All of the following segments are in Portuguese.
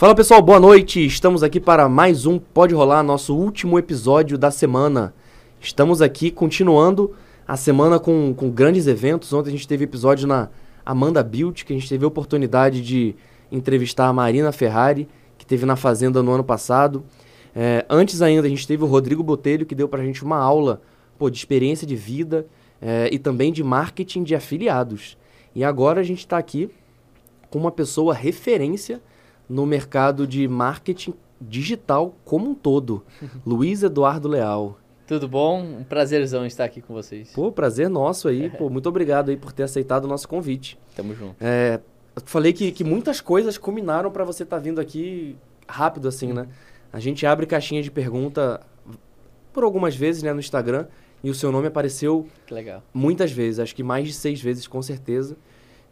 Fala pessoal, boa noite. Estamos aqui para mais um Pode Rolar, nosso último episódio da semana. Estamos aqui continuando a semana com, com grandes eventos. Ontem a gente teve episódio na Amanda Build, que a gente teve a oportunidade de entrevistar a Marina Ferrari, que teve na Fazenda no ano passado. É, antes ainda, a gente teve o Rodrigo Botelho, que deu para a gente uma aula pô, de experiência de vida é, e também de marketing de afiliados. E agora a gente está aqui com uma pessoa referência no mercado de marketing digital como um todo, Luiz Eduardo Leal. Tudo bom? Um prazerzão estar aqui com vocês. Pô, prazer nosso aí. Pô, muito obrigado aí por ter aceitado o nosso convite. Tamo junto. É, falei que, que muitas coisas combinaram para você estar tá vindo aqui rápido assim, né? A gente abre caixinha de pergunta por algumas vezes, né, no Instagram, e o seu nome apareceu muitas vezes, acho que mais de seis vezes com certeza.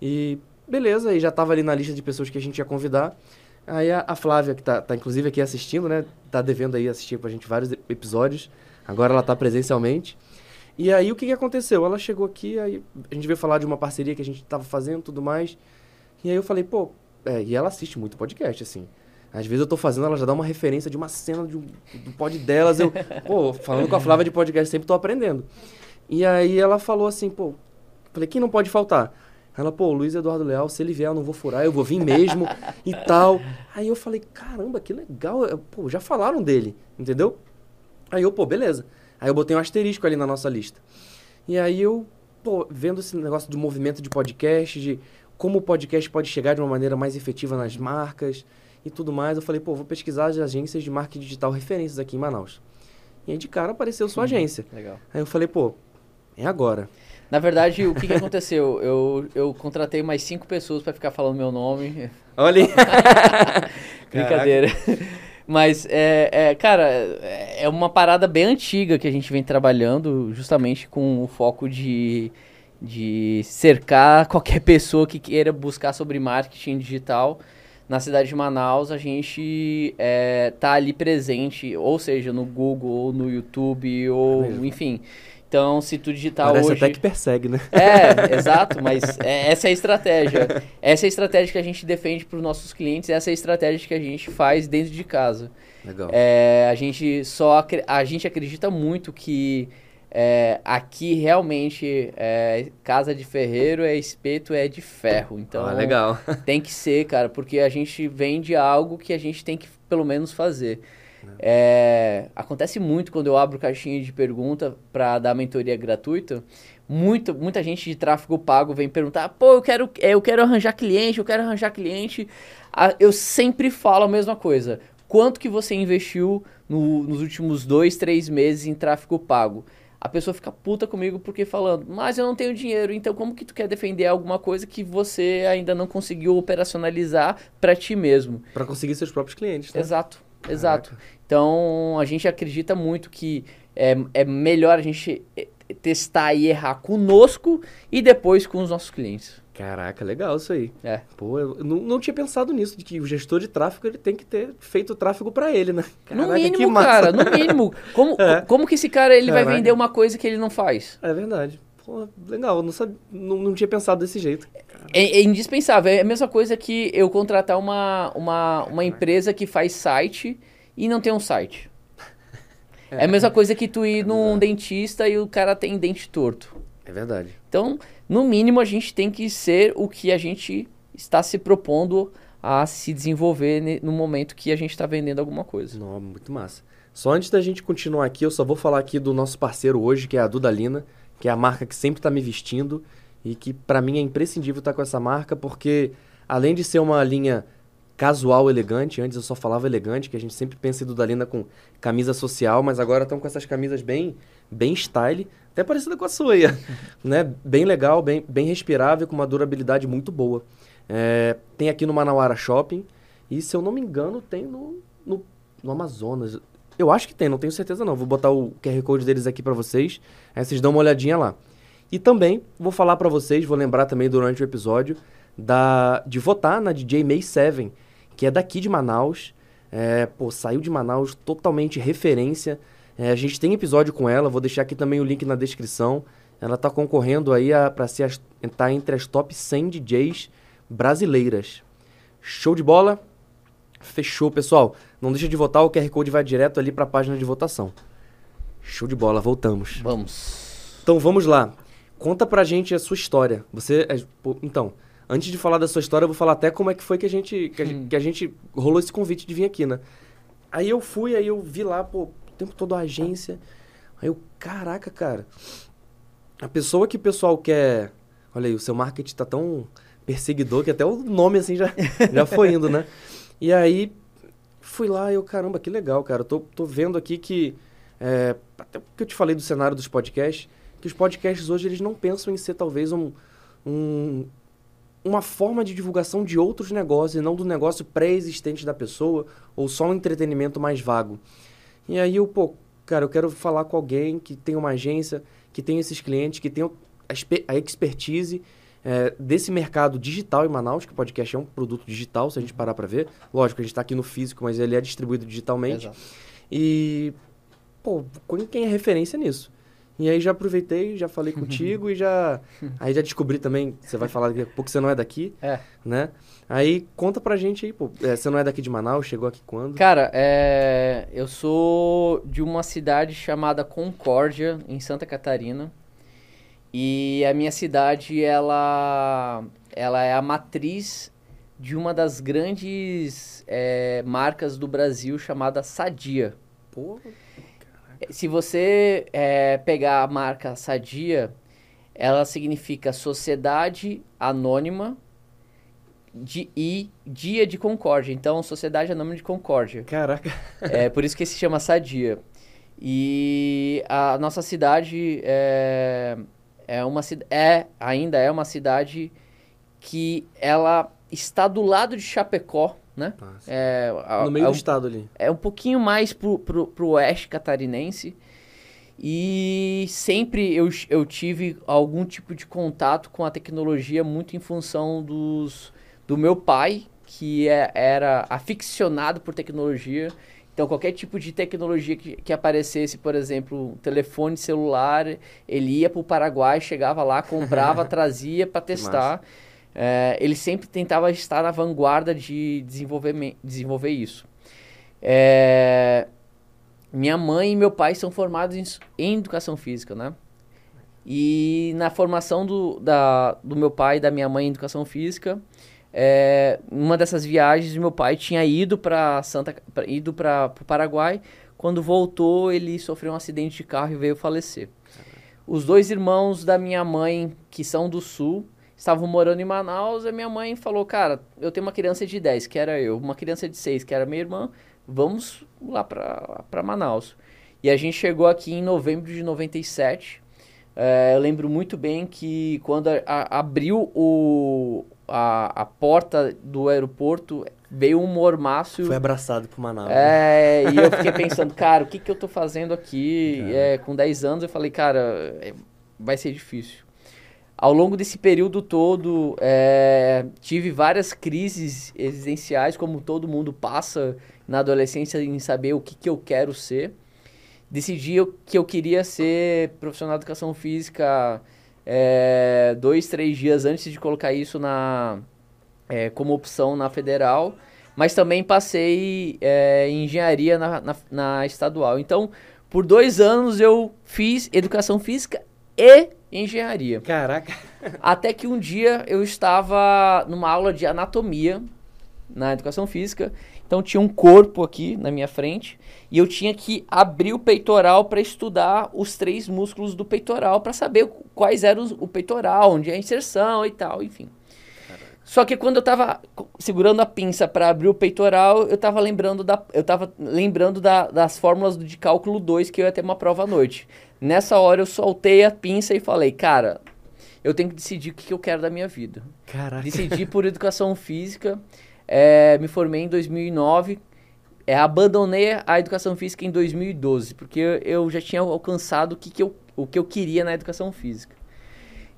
E beleza, e já estava ali na lista de pessoas que a gente ia convidar. Aí a, a Flávia, que tá, tá inclusive aqui assistindo, né? Tá devendo aí assistir pra gente vários episódios. Agora ela tá presencialmente. E aí o que, que aconteceu? Ela chegou aqui, aí a gente veio falar de uma parceria que a gente tava fazendo tudo mais. E aí eu falei, pô, é, e ela assiste muito podcast, assim. Às vezes eu tô fazendo, ela já dá uma referência de uma cena de um, do pod delas. Eu, pô, falando com a Flávia de podcast, sempre tô aprendendo. E aí ela falou assim, pô, falei, quem não pode faltar? Ela, pô, Luiz Eduardo Leal, se ele vier eu não vou furar, eu vou vir mesmo e tal. Aí eu falei, caramba, que legal. Pô, já falaram dele, entendeu? Aí eu, pô, beleza. Aí eu botei um asterisco ali na nossa lista. E aí eu, pô, vendo esse negócio do movimento de podcast, de como o podcast pode chegar de uma maneira mais efetiva nas marcas e tudo mais, eu falei, pô, vou pesquisar as agências de marketing digital referências aqui em Manaus. E aí de cara apareceu sua agência. Legal. Aí eu falei, pô, é agora. Na verdade, o que, que aconteceu? Eu, eu contratei mais cinco pessoas para ficar falando meu nome. Olha. Brincadeira. Mas, é, é, cara, é uma parada bem antiga que a gente vem trabalhando, justamente com o foco de, de cercar qualquer pessoa que queira buscar sobre marketing digital. Na cidade de Manaus, a gente é, tá ali presente, ou seja, no Google, ou no YouTube, ou enfim. Então, se tu digitar Parece hoje... até que persegue, né? É, exato, mas é, essa é a estratégia. Essa é a estratégia que a gente defende para os nossos clientes, essa é a estratégia que a gente faz dentro de casa. Legal. É, a gente só a gente acredita muito que é, aqui realmente é, casa de ferreiro é espeto é de ferro. Então, ah, legal. tem que ser, cara, porque a gente vende algo que a gente tem que pelo menos fazer. É, acontece muito quando eu abro caixinha de pergunta para dar mentoria gratuita. Muito, muita gente de tráfego pago vem perguntar: pô, eu quero, é, eu quero arranjar cliente, eu quero arranjar cliente. eu sempre falo a mesma coisa. Quanto que você investiu no, nos últimos dois, três meses em tráfego pago? A pessoa fica puta comigo porque falando, mas eu não tenho dinheiro, então como que tu quer defender alguma coisa que você ainda não conseguiu operacionalizar para ti mesmo? Para conseguir seus próprios clientes, né? Exato. Exato. Então, a gente acredita muito que é, é melhor a gente é, testar e errar conosco e depois com os nossos clientes. Caraca, legal isso aí. É. Pô, eu não, não tinha pensado nisso, de que o gestor de tráfego ele tem que ter feito o tráfego para ele, né? Caraca, no mínimo, cara, no mínimo. Como, é. como que esse cara ele Caraca. vai vender uma coisa que ele não faz? É verdade. Pô, legal, não, sabia, não, não tinha pensado desse jeito. É, é, indispensável. É a mesma coisa que eu contratar uma, uma, uma empresa que faz site e não tem um site. É, é a mesma coisa que tu ir é num dentista e o cara tem dente torto. É verdade. Então, no mínimo, a gente tem que ser o que a gente está se propondo a se desenvolver no momento que a gente está vendendo alguma coisa. Não, muito massa. Só antes da gente continuar aqui, eu só vou falar aqui do nosso parceiro hoje, que é a Dudalina, que é a marca que sempre está me vestindo e que para mim é imprescindível estar tá com essa marca, porque além de ser uma linha casual elegante, antes eu só falava elegante, que a gente sempre pensa em Dudalina com camisa social, mas agora estão com essas camisas bem bem style, até parecida com a sua aí, né? Bem legal, bem, bem respirável, com uma durabilidade muito boa. É, tem aqui no Manauara Shopping e, se eu não me engano, tem no, no, no Amazonas. Eu acho que tem, não tenho certeza não. Vou botar o QR Code deles aqui para vocês, aí vocês dão uma olhadinha lá. E também vou falar para vocês, vou lembrar também durante o episódio, da, de votar na DJ May 7, que é daqui de Manaus. É, pô, saiu de Manaus totalmente referência. É, a gente tem episódio com ela, vou deixar aqui também o link na descrição. Ela está concorrendo aí para estar tá entre as top 100 DJs brasileiras. Show de bola? Fechou, pessoal. Não deixa de votar, o QR Code vai direto ali para a página de votação. Show de bola, voltamos. Vamos. Então vamos lá. Conta pra gente a sua história. Você. é, pô, então, antes de falar da sua história, eu vou falar até como é que foi que a gente. Que a, gente- que a gente rolou esse convite de vir aqui, né? Aí eu fui, aí eu vi lá, pô, o tempo todo a agência. Aí eu, caraca, cara. A pessoa que o pessoal quer. Olha aí, o seu marketing tá tão perseguidor que até o nome assim já, já foi indo, né? E aí fui lá e eu, caramba, que legal, cara. Eu tô, tô vendo aqui que. é, até porque eu te falei do cenário dos podcasts, que os podcasts hoje eles não pensam em ser talvez um, um- uma forma de divulgação de outros negócios e não do negócio pré-existente da pessoa ou só um entretenimento mais vago. E aí eu, pô, cara, eu quero falar com alguém que tem uma agência, que tem esses clientes, que tem a, expe- a expertise é, desse mercado digital em Manaus, que o podcast é um produto digital, se a gente parar para ver. Lógico, a gente está aqui no físico, mas ele é distribuído digitalmente. Exato. E, pô, quem é referência nisso? E aí já aproveitei, já falei contigo e já. Aí já descobri também, você vai falar daqui a pouco que você não é daqui, É. né? Aí conta pra gente aí, pô. é, você não é daqui de Manaus, chegou aqui quando? Cara, é, eu sou de uma cidade chamada Concórdia, em Santa Catarina. E a minha cidade, ela, ela é a matriz de uma das grandes é, marcas do Brasil chamada Sadia. Pô, Se você é, pegar a marca Sadia, ela significa Sociedade Anônima de, e Dia de Concórdia. Então, Sociedade Anônima de Concórdia. caraca. É por isso que se chama Sadia. E a nossa cidade é, é uma é ainda é uma cidade que ela está do lado de Chapecó, né? É, a- no meio a- do estado ali. é um pouquinho mais pro, pro, pro oeste catarinense. E sempre eu, eu tive algum tipo de contato com a tecnologia muito em função dos, do meu pai, que é- era aficionado por tecnologia. Então, qualquer tipo de tecnologia que, que aparecesse, por exemplo, um telefone celular, ele ia para o Paraguai, chegava lá, comprava, trazia para testar. É, ele sempre tentava estar na vanguarda de desenvolver, desenvolver isso. É, minha mãe e meu pai são formados em, em educação física, né? E na formação do, da, do meu pai e da minha mãe em educação física, é, uma dessas viagens, meu pai tinha ido para Santa, pra, ido para o Paraguai. Quando voltou, ele sofreu um acidente de carro e veio falecer. Os dois irmãos da minha mãe, que são do sul, estavam morando em Manaus. E minha mãe falou: Cara, eu tenho uma criança de 10, que era eu, uma criança de 6, que era minha irmã. Vamos lá para Manaus. E a gente chegou aqui em novembro de 97. É, eu lembro muito bem que quando a- a- abriu o, a, a porta do aeroporto, veio um mormaço. Foi abraçado por Manaus. né? É, e eu fiquei pensando, cara, o que, que eu tô fazendo aqui? É, com 10 anos eu falei, cara, é, vai ser difícil. Ao longo desse período todo, é, tive várias crises existenciais, como todo mundo passa na adolescência em saber o que, que eu quero ser. Decidi que eu queria ser profissional de educação física é, dois, três dias antes de colocar isso na, é, como opção na federal, mas também passei em engenharia na, na, na estadual. Então, por dois anos eu fiz educação física e engenharia. Caraca. Até que um dia eu estava numa aula de anatomia na educação física. Então tinha um corpo aqui na minha frente e eu tinha que abrir o peitoral para estudar os três músculos do peitoral para saber quais eram os, o peitoral, onde é a inserção e tal, enfim. Só que quando eu tava co- segurando a pinça para abrir o peitoral, eu tava lembrando, da, eu tava lembrando da- das fórmulas de cálculo 2 que eu ia ter uma prova à noite. Nessa hora eu soltei a pinça e falei, cara, eu tenho que decidir o que, que eu quero da minha vida. Caraca. Decidi por educação física, é, me formei em 2009, é, abandonei a educação física em 2012, porque eu, eu já tinha alcançado o que, que eu, o que eu queria na educação física.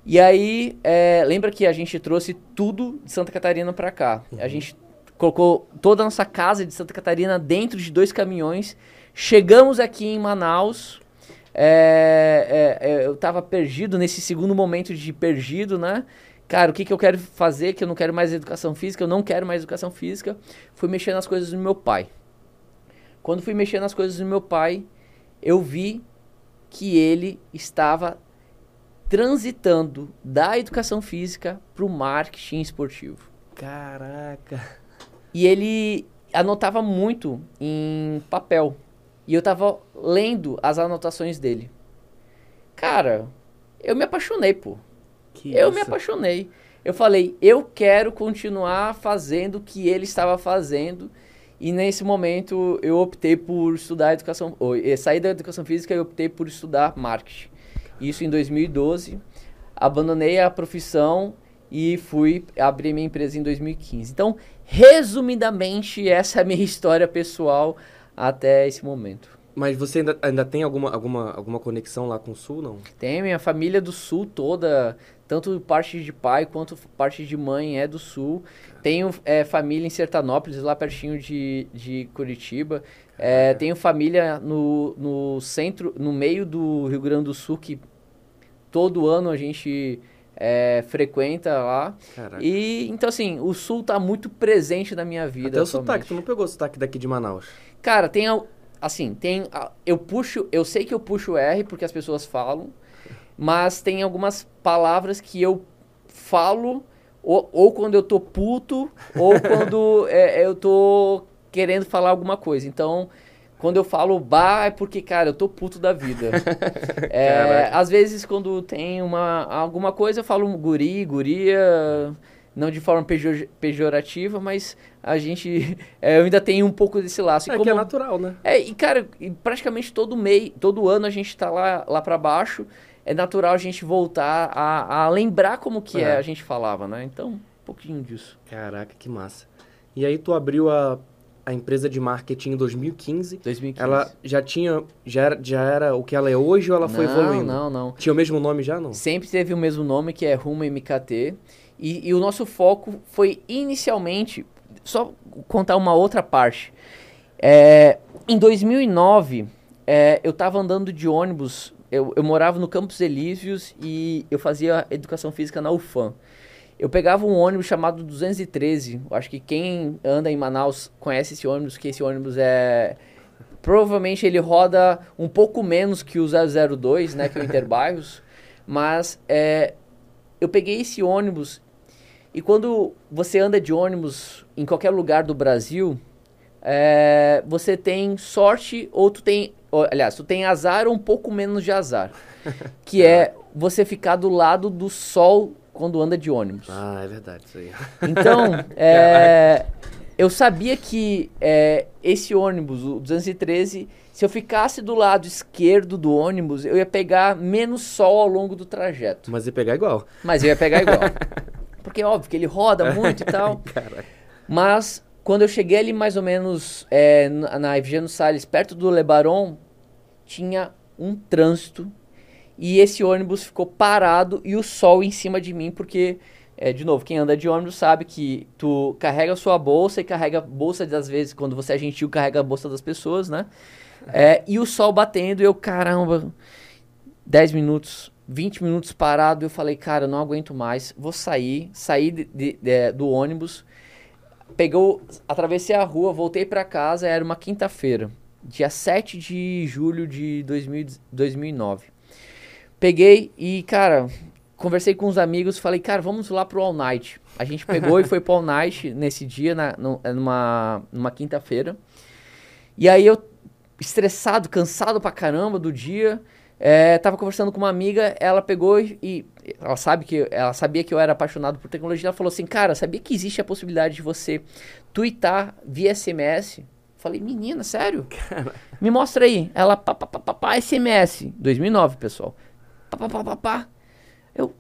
E aí, é, lembra que a gente trouxe tudo de Santa Catarina para cá. A gente colocou toda a nossa casa de Santa Catarina dentro de dois caminhões. Chegamos aqui em Manaus. É, é, é, eu estava perdido nesse segundo momento de perdido, né? cara, o que, que eu quero fazer? Que eu não quero mais educação física, eu não quero mais educação física. Fui mexer nas coisas do meu pai. Quando fui mexer nas coisas do meu pai, eu vi que ele estava transitando da educação física para o marketing esportivo. Caraca. E ele anotava muito em papel. E eu tava lendo as anotações dele. Cara, eu me apaixonei, pô. Que eu isso? me apaixonei. Eu falei, eu quero continuar fazendo o que ele estava fazendo. E nesse momento eu optei por estudar educação, ou, eh, sair da educação física e optei por estudar marketing. Isso em 2012. Abandonei a profissão e fui abrir minha empresa em 2015. Então, resumidamente, essa é a minha história pessoal até esse momento. Mas você ainda, ainda tem alguma, alguma, alguma conexão lá com o Sul, não? Tem minha família do sul toda, tanto parte de pai quanto parte de mãe é do sul. Tenho é, família em Sertanópolis, lá pertinho de, de Curitiba. É, tenho família no, no centro, no meio do Rio Grande do Sul, que todo ano a gente é, frequenta lá. Caraca. E então assim, o sul tá muito presente na minha vida. Até o atualmente. sotaque, tu não pegou o sotaque daqui de Manaus. Cara, tem assim, tem eu puxo, eu sei que eu puxo R porque as pessoas falam, mas tem algumas palavras que eu falo ou, ou quando eu tô puto ou quando é, eu tô querendo falar alguma coisa. Então, quando eu falo bah é porque, cara, eu tô puto da vida. É, às vezes quando tem uma alguma coisa eu falo guri, guria, não de forma pejo- pejorativa, mas a gente é, eu ainda tenho um pouco desse laço. É como- que é natural, né? é, e cara, praticamente todo mês, todo ano a gente tá lá, lá para baixo. É natural a gente voltar a, a lembrar como que é. É. a gente falava, né? Então, um pouquinho disso. Caraca, que massa. E aí tu abriu a, a empresa de marketing em 2015. 2015. Ela já tinha, já era, já era o que ela é hoje ou ela foi não, evoluindo? Não, não. Tinha o mesmo nome já, não? Sempre teve o mesmo nome, que é Rumo MKT. E, e o nosso foco foi inicialmente. Só contar uma outra parte. É, em 2009, é, eu estava andando de ônibus. Eu, eu morava no Campos Elíseos e eu fazia educação física na UFAM. Eu pegava um ônibus chamado 213. Eu acho que quem anda em Manaus conhece esse ônibus, que esse ônibus é. Provavelmente ele roda um pouco menos que o 002, né? Que é o Interbairros. Mas é, eu peguei esse ônibus e quando você anda de ônibus em qualquer lugar do Brasil, é, você tem sorte ou tu tem. ou, aliás, tu tem azar ou um pouco menos de azar. Que é você ficar do lado do sol quando anda de ônibus. Ah, é verdade, isso aí. Então, é, eu sabia que é, esse ônibus, o 213, se eu ficasse do lado esquerdo do ônibus, eu ia pegar menos sol ao longo do trajeto. Mas ia pegar igual. Mas eu ia pegar igual. Porque é óbvio que ele roda muito e tal. Caraca. Mas quando eu cheguei ali mais ou menos é, na Evgeno Salles, perto do Lebaron, tinha um trânsito e esse ônibus ficou parado e o sol em cima de mim, porque, é, de novo, quem anda de ônibus sabe que tu carrega a sua bolsa e carrega a bolsa das vezes, quando você é gentil, carrega a bolsa das pessoas, né? É, e o sol batendo e eu, caramba, 10 minutos, 20 minutos parado, eu falei, cara, eu não aguento mais, vou sair, sair de- de- de- do ônibus, pegou, atravessei a rua, voltei pra casa, era uma quinta-feira, dia 7 de julho de 2000, 2009. Peguei e, cara, conversei com os amigos, falei, cara, vamos lá pro All Night. A gente pegou e foi pro All Night nesse dia, na, nu- numa, numa quinta-feira. E aí eu, estressado, cansado pra caramba do dia, é, tava conversando com uma amiga, ela pegou e, ela sabe que ela sabia que eu era apaixonado por tecnologia, ela falou assim, cara, sabia que existe a possibilidade de você tweetar via SMS? Falei, menina, sério? Me mostra aí. Ela, pá, pá, pá, pá, pá, SMS. 2009, pessoal. Pá, pá, pá, pá, pá. Eu,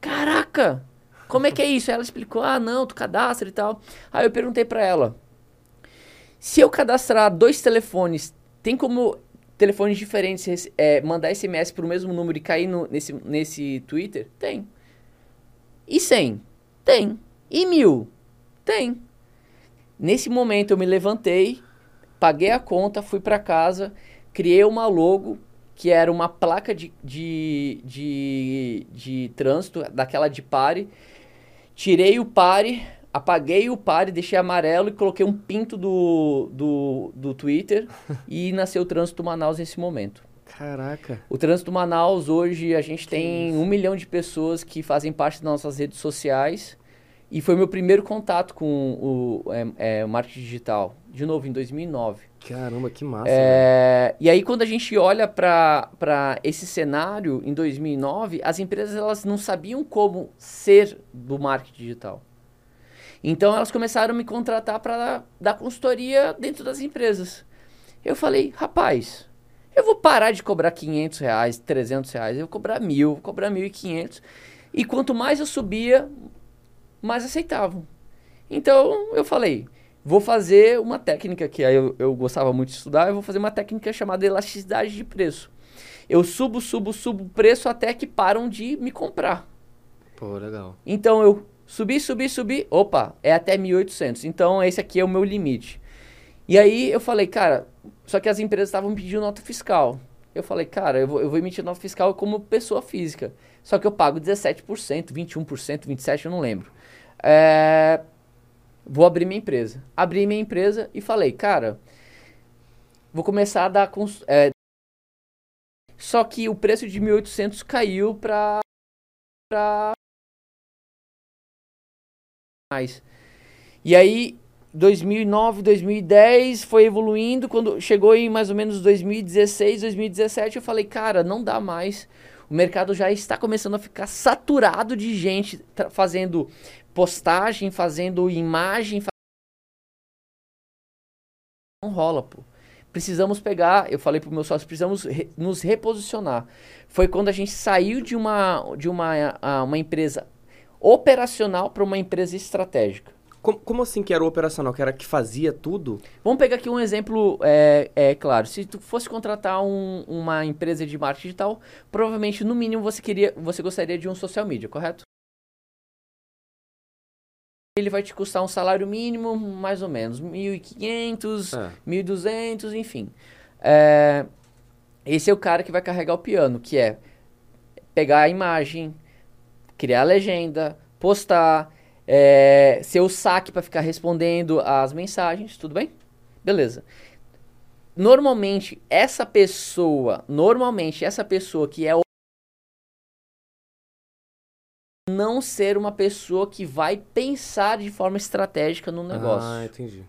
caraca, como é que é isso? Ela explicou, ah, não, tu cadastra e tal. Aí eu perguntei pra ela, se eu cadastrar dois telefones, tem como telefones diferentes é, mandar SMS pro mesmo número e cair no- nesse, nesse Twitter? Tem. E 100? Tem. E mil? Tem. Nesse momento eu me levantei, paguei a conta, fui pra casa, criei uma logo que era uma placa de, de, de, de trânsito, daquela de pare. Tirei o pare, apaguei o pare, deixei amarelo e coloquei um pinto do, do, do Twitter e nasceu o Trânsito Manaus nesse momento. Caraca. O Trânsito Manaus, hoje, a gente tem um milhão de pessoas que fazem parte das nossas redes sociais. E foi meu primeiro contato com o, é, é, o marketing digital. De novo, em 2009. Caramba, que massa. É, e aí, quando a gente olha para esse cenário, em 2009, as empresas elas não sabiam como ser do marketing digital. Então, elas começaram a me contratar para dar consultoria dentro das empresas. Eu falei, rapaz, eu vou parar de cobrar 500 reais, 300 reais, eu vou cobrar mil, vou cobrar 1.500. E quanto mais eu subia, mais aceitavam. Então eu falei, vou fazer uma técnica que aí eu, eu gostava muito de estudar, eu vou fazer uma técnica chamada elasticidade de preço. Eu subo, subo, subo o preço até que param de me comprar. Pô, legal. Então eu subi, subi, subi, opa, é até 1.800. Então esse aqui é o meu limite. E aí eu falei, cara, só que as empresas estavam pedindo nota fiscal. Eu falei, cara, eu vou, eu vou emitir nota fiscal como pessoa física. Só que eu pago 17%, 21%, 27%, eu não lembro. É, vou abrir minha empresa. Abri minha empresa e falei, cara, vou começar a dar. É, só que o preço de 1.800 caiu para. Pra... Mais. E aí 2009, 2010 foi evoluindo. Quando chegou em mais ou menos 2016, 2017, eu falei, cara, não dá mais. O mercado já está começando a ficar saturado de gente fazendo postagem, fazendo imagem. Não rola, pô. Precisamos pegar, eu falei pro meu sócio, precisamos re, nos reposicionar. Foi quando a gente saiu de uma, de uma, uma empresa operacional para uma empresa estratégica. Como, como, assim que era operacional? Que era que fazia tudo? Vamos pegar aqui um exemplo, é, é claro. Se tu fosse contratar um, uma empresa de marketing digital, provavelmente, no mínimo, você, queria, você gostaria de um social media, correto? Ele vai te custar um salário mínimo, mais ou menos, 1.500, é. 1.200, enfim. É, esse é o cara que vai carregar o piano, que é pegar a imagem, criar a legenda, postar é, seu saque para ficar respondendo as mensagens, tudo bem? Beleza. Normalmente, essa pessoa, normalmente, essa pessoa que é não ser uma pessoa que vai pensar de forma estratégica no negócio. Ah, entendi.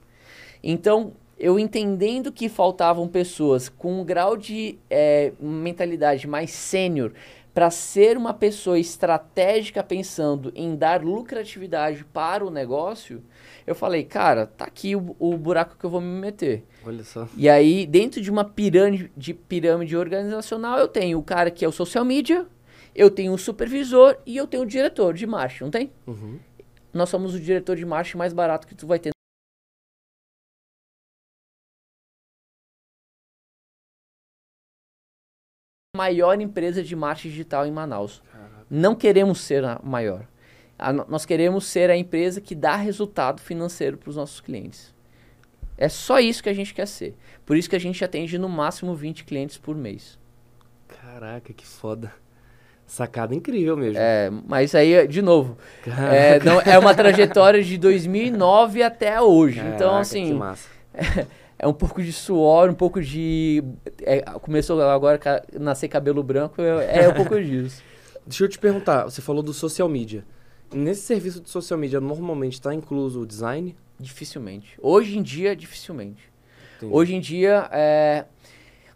Então, eu entendendo que faltavam pessoas com um grau de é, mentalidade mais sênior para ser uma pessoa estratégica pensando em dar lucratividade para o negócio, eu falei, cara, tá aqui o, o, buraco que eu vou me meter. Olha só. E aí, dentro de uma pirâmide, de pirâmide organizacional, eu tenho o cara que é o social media, eu tenho o supervisor e eu tenho o diretor de marketing, não tem? Uhum. Nós somos o diretor de marketing mais barato que tu vai ter maior empresa de marketing digital em Manaus. Caraca. Não queremos ser a maior. A, nós queremos ser a empresa que dá resultado financeiro para os nossos clientes. É só isso que a gente quer ser. Por isso que a gente atende no máximo 20 clientes por mês. Caraca, que foda. Sacada incrível mesmo. É, mas aí, de novo, é, não, é uma trajetória de 2009 até hoje. Então, Caraca, então, assim. Que massa. É, um pouco de suor, um pouco de. É, começou agora a nascer cabelo branco, é, é um pouco disso. Deixa eu te perguntar, você falou do social media. Nesse serviço de social media, normalmente está incluso o design? Dificilmente. Hoje em dia, dificilmente. Entendi. Hoje em dia, é,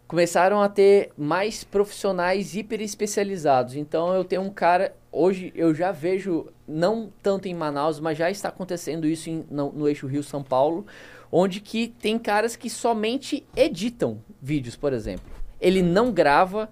começaram a ter mais profissionais hiper especializados. Então, eu tenho um cara. Hoje, eu já vejo, não tanto em Manaus, mas já está acontecendo isso em, no, no eixo Rio-São Paulo onde que tem caras que somente editam vídeos, por exemplo. Ele não grava,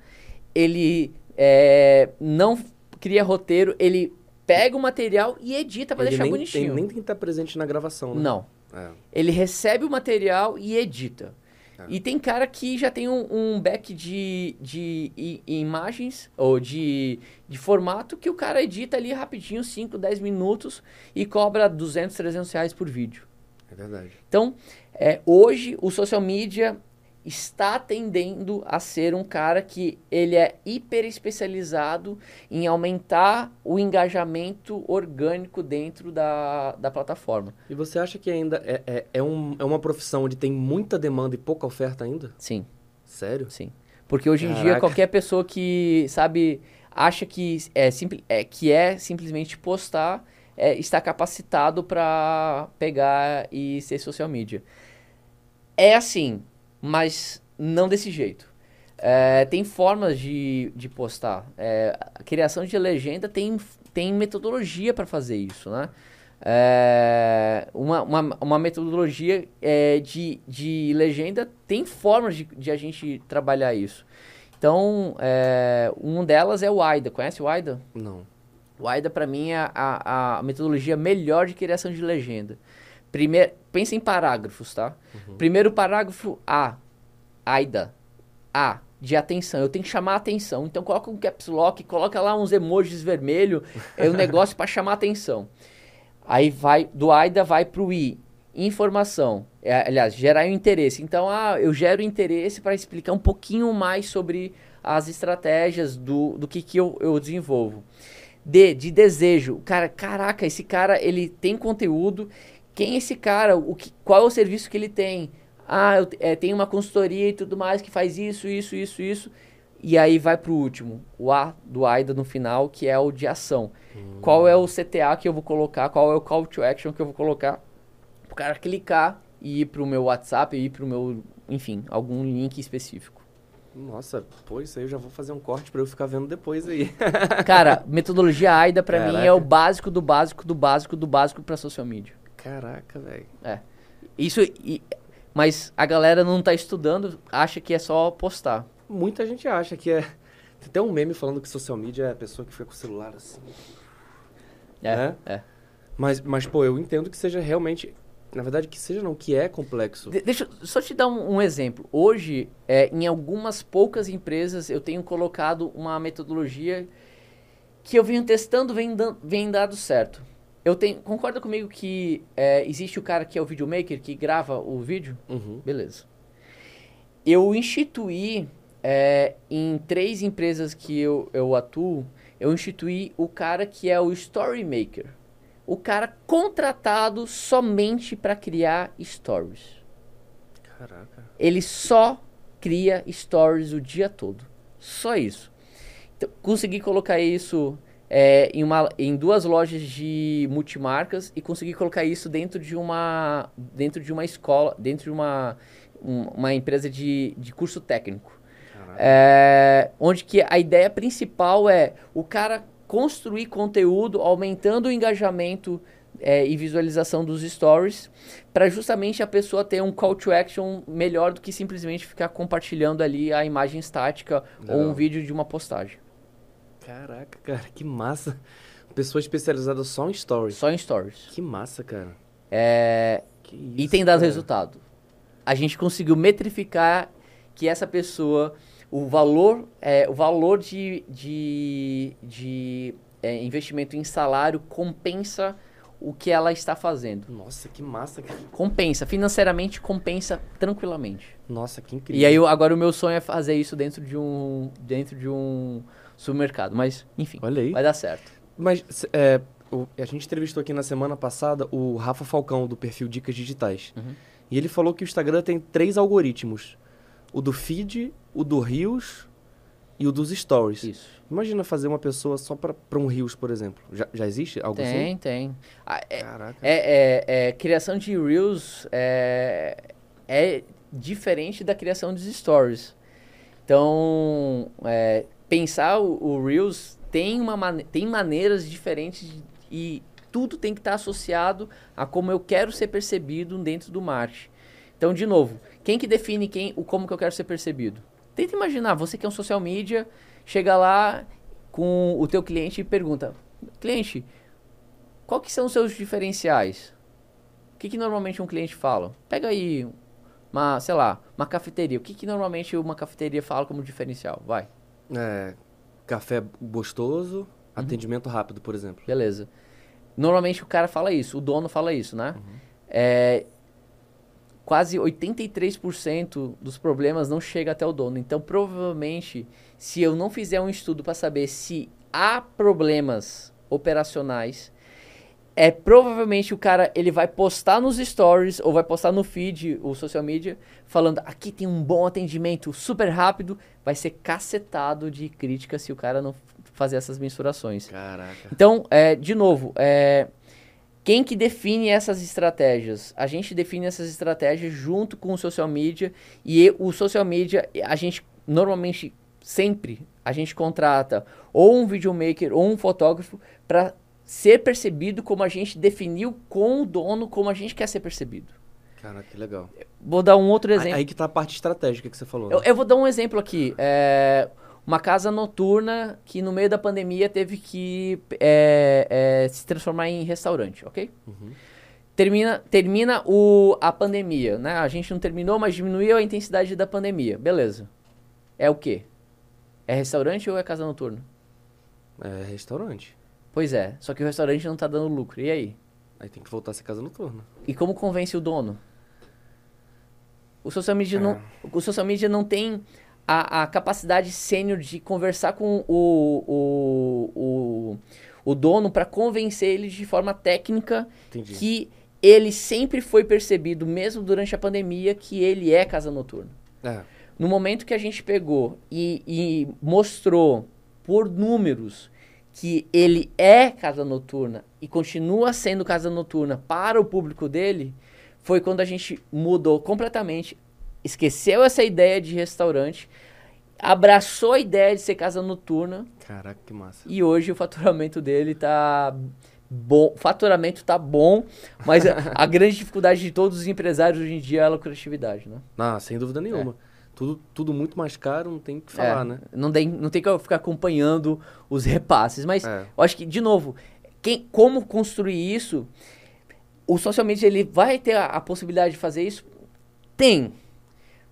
ele é, não cria roteiro, ele pega o material e edita para deixar nem bonitinho. Tem, nem tem que estar presente na gravação, né? Não. É. Ele recebe o material e edita. É. E tem cara que já tem um, um back de, de i, imagens ou de, de formato que o cara edita ali rapidinho, 5, 10 minutos e cobra 200, 300 reais por vídeo. É verdade. Então, é, hoje o social media está tendendo a ser um cara que ele é hiper especializado em aumentar o engajamento orgânico dentro da, da plataforma. E você acha que ainda é, é, é, um, é uma profissão onde tem muita demanda e pouca oferta ainda? Sim. Sério? Sim. Porque hoje Caraca. em dia qualquer pessoa que, sabe, acha que é, simples, é, que é simplesmente postar, é, está capacitado para pegar e ser social media. É assim, mas não desse jeito. É, tem formas de, de postar. É, a criação de legenda tem, tem metodologia para fazer isso, né? É, uma, uma, uma, metodologia de, de legenda tem formas de, de a gente trabalhar isso. Então, é, um delas é o AIDA. Conhece o AIDA? Não. O AIDA, para mim, é a, a, metodologia melhor de criação de legenda. Primeiro, pensa em parágrafos, tá? Uhum. Primeiro parágrafo A, AIDA. A, de atenção. Eu tenho que chamar a atenção. Então coloca um caps lock, coloca lá uns emojis vermelho, é um negócio para chamar a atenção. Aí vai do AIDA vai para o I, informação. É, aliás, gerar um interesse. Então, ah, eu gero interesse para explicar um pouquinho mais sobre as estratégias do, do que, que eu, eu desenvolvo. D, de desejo. Cara, caraca, esse cara, ele tem conteúdo, quem é esse cara? O que, qual é o serviço que ele tem? Ah, eu é, tenho uma consultoria e tudo mais que faz isso, isso, isso, isso. E aí vai pro último, o A do AIDA no final, que é o de ação. Hum. Qual é o CTA que eu vou colocar? Qual é o call to action que eu vou colocar? O cara clicar e ir pro meu WhatsApp, ir pro meu, enfim, algum link específico. Nossa, pô, isso aí eu já vou fazer um corte para eu ficar vendo depois aí. Cara, metodologia AIDA para mim é o básico do básico do básico do básico para social media. Caraca, velho. É. Isso. E, mas a galera não tá estudando, acha que é só postar. Muita gente acha que é. Tem até um meme falando que social media é a pessoa que fica com o celular assim. É. Né? É. Mas, mas, pô, eu entendo que seja realmente. Na verdade, que seja não, que é complexo. De deixa eu só te dar um, um exemplo. Hoje, é, em algumas poucas empresas, eu tenho colocado uma metodologia que eu venho testando, vem, vem dado certo. Eu tenho. Concorda comigo que é, existe o cara que é o videomaker, que grava o vídeo? Uhum. Beleza. Eu instituí é, em três empresas que eu, eu atuo, eu instituí o cara que é o story maker. O cara contratado somente para criar stories. Caraca. Ele só cria stories o dia todo. Só isso. Então, consegui colocar isso é, em, uma, em duas lojas de multimarcas e consegui colocar isso dentro de uma, dentro de uma escola, dentro de uma, um, uma empresa de, de curso técnico. É, onde que a ideia principal é o cara construir conteúdo aumentando o engajamento é, e visualização dos stories para justamente a pessoa ter um call to action melhor do que simplesmente ficar compartilhando ali a imagem estática Não. ou um vídeo de uma postagem. Caraca, cara, que massa. Pessoa especializada só em stories. Só em stories. Que massa, cara. É... Que isso, e tem dado cara. resultado. A gente conseguiu metrificar que essa pessoa, o valor, é, o valor de, de, de é, investimento em salário compensa o que ela está fazendo. Nossa, que massa, cara. Compensa, financeiramente compensa tranquilamente. Nossa, que incrível. E aí agora o meu sonho é fazer isso dentro de um dentro de um supermercado. Mas, enfim, vai dar certo. Mas é, o, a gente entrevistou aqui na semana passada o Rafa Falcão, do perfil Dicas Digitais. Uhum. E ele falou que o Instagram tem três algoritmos. O do feed, o do Rios e o dos stories. Isso. Imagina fazer uma pessoa só para um Reels, por exemplo. Já, já existe algo tem, assim? Tem, tem. Ah, é, Caraca. É, é, é, criação de Reels é, é diferente da criação dos stories. Então, é, pensar o, o Reels tem, uma tem maneiras diferentes de, e tudo tem que estar associado a como eu quero ser percebido dentro do marketing. Então, de novo, quem que define quem, o como que eu quero ser percebido? Tenta imaginar, você que é um social media, chega lá com o teu cliente e pergunta, cliente, qual que são os seus diferenciais? O que, que normalmente um cliente fala? Pega aí uma, sei lá, uma cafeteria. O que, que normalmente uma cafeteria fala como diferencial? Vai. É, café gostoso, uhum. atendimento rápido, por exemplo. Beleza. Normalmente o cara fala isso, o dono fala isso, né? Uhum. É, quase 83% dos problemas não chega até o dono. Então, provavelmente, se eu não fizer um estudo para saber se há problemas operacionais, é provavelmente o cara ele vai postar nos stories ou vai postar no feed, o social media, falando aqui tem um bom atendimento super rápido, vai ser cacetado de crítica se o cara não fazer essas mensurações. Caraca. Então, é, de novo, é, quem que define essas estratégias? A gente define essas estratégias junto com o social media e o social media, a gente normalmente, sempre, a gente contrata ou um videomaker ou um fotógrafo para ser percebido como a gente definiu com o dono, como a gente quer ser percebido. Caraca, que legal. Vou dar um outro exemplo. Aí que tá a parte estratégica que você falou. Eu, né? eu vou dar um exemplo aqui. É, uma casa noturna que no meio da pandemia teve que é, é, se transformar em restaurante, ok? Uhum. Termina, termina o, a pandemia, né? A gente não terminou, mas diminuiu a intensidade da pandemia. Beleza. É o quê? É restaurante ou é casa noturna? É restaurante. Pois é, só que o restaurante não tá dando lucro. E aí? Aí tem que voltar a ser casa noturna. E como convence o dono? O social media, É. não, o social media não tem a, a capacidade sênior de conversar com o, o, o, o dono para convencer ele de forma técnica Entendi. que ele sempre foi percebido, mesmo durante a pandemia, que ele é casa noturna. É. No momento que a gente pegou e, e mostrou por números que ele é casa noturna e continua sendo casa noturna para o público dele, foi quando a gente mudou completamente, esqueceu essa ideia de restaurante, abraçou a ideia de ser casa noturna Caraca, que massa. e hoje o faturamento dele tá bom, o faturamento tá bom, mas a, a grande dificuldade de todos os empresários hoje em dia é a lucratividade, né? Ah, sem dúvida nenhuma. Tudo, tudo muito mais caro, não tem o que falar, É, né? Não tem, não tem que ficar acompanhando os repasses. Mas É. eu acho que, de novo, quem, como construir isso, o social media ele vai ter a, a possibilidade de fazer isso? Tem.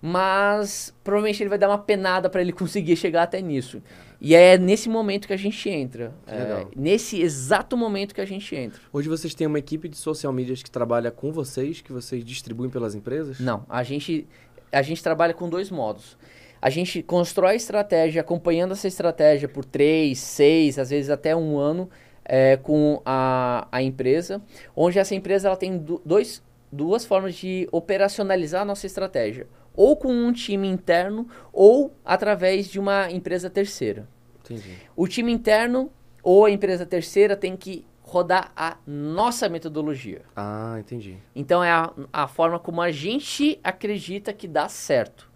Mas provavelmente ele vai dar uma penada para ele conseguir chegar até nisso. E é nesse momento que a gente entra. É, nesse exato momento que a gente entra. Hoje vocês têm uma equipe de social medias que trabalha com vocês, que vocês distribuem pelas empresas? Não, a gente, a gente trabalha com dois modos. A gente constrói a estratégia, acompanhando essa estratégia por três, seis, às vezes até um ano é, com a, a empresa, onde essa empresa ela tem dois, duas formas de operacionalizar a nossa estratégia. Ou com um time interno, ou através de uma empresa terceira. Entendi. O time interno ou a empresa terceira tem que rodar a nossa metodologia. Ah, entendi. Então é a, a forma como a gente acredita que dá certo.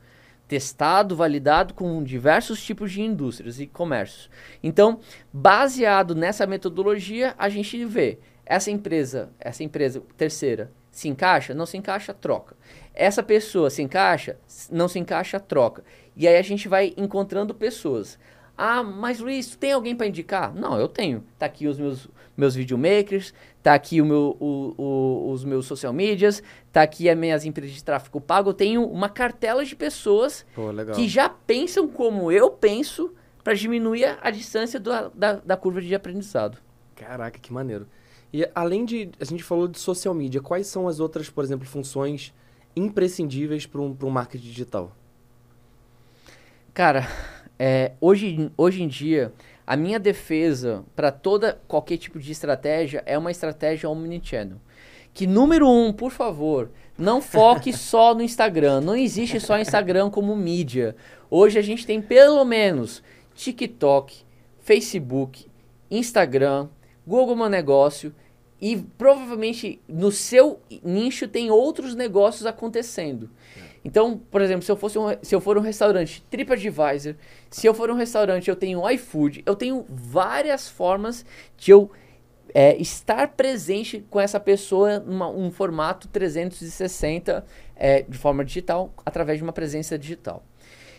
Testado, validado com diversos tipos de indústrias e comércios. Então, baseado nessa metodologia, a gente vê essa empresa, essa empresa terceira se encaixa, não se encaixa, troca. Essa pessoa se encaixa, não se encaixa, troca. E aí a gente vai encontrando pessoas. Ah, mas Luiz, tem alguém para indicar? Não, eu tenho. Tá aqui os meus, meus videomakers, tá aqui o meu, o- o- os meus social medias, tá aqui as minhas empresas de tráfego pago. Eu tenho uma cartela de pessoas Pô, que já pensam como eu penso para diminuir a, a distância do- da, da curva de aprendizado. Caraca, que maneiro. E além de. A gente falou de social media, quais são as outras, por exemplo, funções imprescindíveis para um, pra um marketing digital? Cara, é, hoje, hoje em dia, a minha defesa para toda qualquer tipo de estratégia é uma estratégia omnichannel. Que número um, por favor, não foque só no Instagram. Não existe só Instagram como mídia. Hoje a gente tem pelo menos TikTok, Facebook, Instagram, Google Meu Negócio e provavelmente no seu nicho tem outros negócios acontecendo. Então, por exemplo, se eu fosse um, se eu for um restaurante TripAdvisor, se eu for um restaurante, eu tenho iFood, eu tenho várias formas de eu é, estar presente com essa pessoa numa um formato 360 é, de forma digital, através de uma presença digital.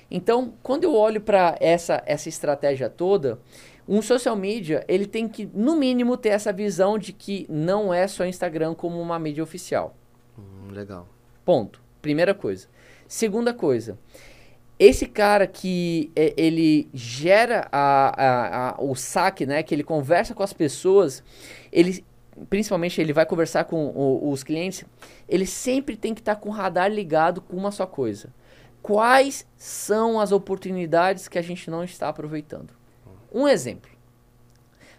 Então, quando eu olho para essa, essa estratégia toda, um social media ele tem que, no mínimo, ter essa visão de que não é só Instagram como uma mídia oficial. Hum, legal. Ponto. Primeira coisa. Segunda coisa. Esse cara que é, ele gera a, a- a- o saque, né? Que ele conversa com as pessoas, ele principalmente ele vai conversar com o, os clientes, ele sempre tem que estar tá com o radar ligado com uma só coisa. Quais são as oportunidades que a gente não está aproveitando? Um exemplo.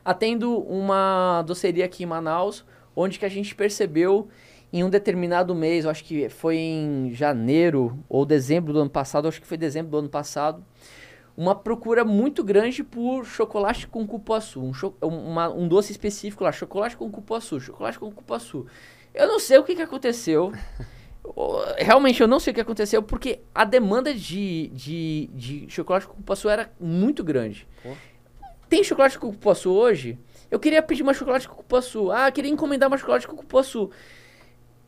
Atendo uma doceria aqui em Manaus, onde que a gente percebeu em um determinado mês, eu acho que foi em janeiro ou dezembro do ano passado, acho que foi dezembro do ano passado, uma procura muito grande por chocolate com cupuaçu, um, cho uma, um doce específico lá, chocolate com cupuaçu, chocolate com cupuaçu. Eu não sei o que, que aconteceu. Realmente eu não sei o que aconteceu, porque a demanda de, de, de chocolate com cupuaçu era muito grande. Pô. Tem chocolate com cupuaçu hoje? Eu queria pedir uma chocolate com cupuaçu. Ah, queria encomendar uma chocolate com cupuaçu.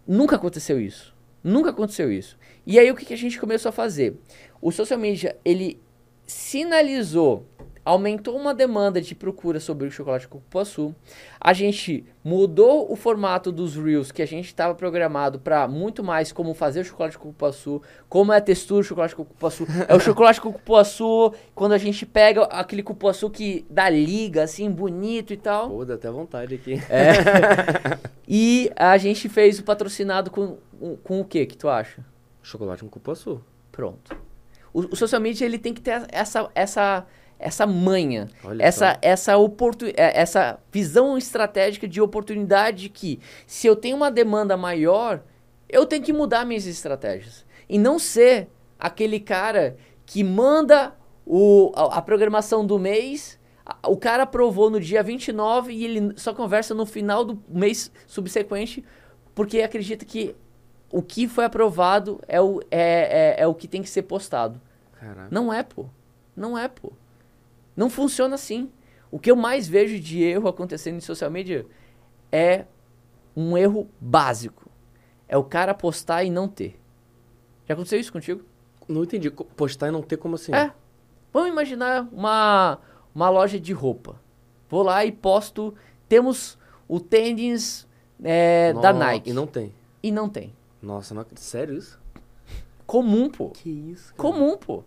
Nunca aconteceu isso. Nunca aconteceu isso. E aí o que, que a gente começou a fazer? O social media, ele sinalizou aumentou uma demanda de procura sobre o chocolate com cupuaçu. A gente mudou o formato dos reels que a gente estava programado para muito mais como fazer o chocolate com cupuaçu, como é a textura do chocolate com cupuaçu. é o chocolate com cupuaçu quando a gente pega aquele cupuaçu que dá liga assim bonito e tal. Pô, dá até vontade aqui. É. e a gente fez o patrocinado com com o que que tu acha? Chocolate com cupuaçu. Pronto. O, o social media ele tem que ter essa essa essa manha, essa, essa, oportun, é, essa visão estratégica de oportunidade que se eu tenho uma demanda maior, eu tenho que mudar minhas estratégias. E não ser aquele cara que manda o, a, a programação do mês, o cara aprovou no dia 29 e ele só conversa no final do mês subsequente porque acredita que o que foi aprovado é o, é, é, é o que tem que ser postado. Caraca. Não é, pô. Não é, pô. Não funciona assim. O que eu mais vejo de erro acontecendo em social media é um erro básico. É o cara postar e não ter. Já aconteceu isso contigo? Não entendi. Postar e não ter como assim? É. Vamos imaginar uma, uma loja de roupa. Vou lá e posto. Temos o tênis é, da Nike. E não tem. E não tem. Nossa, não... sério isso? Comum, pô. Que isso? Cara? Comum, pô.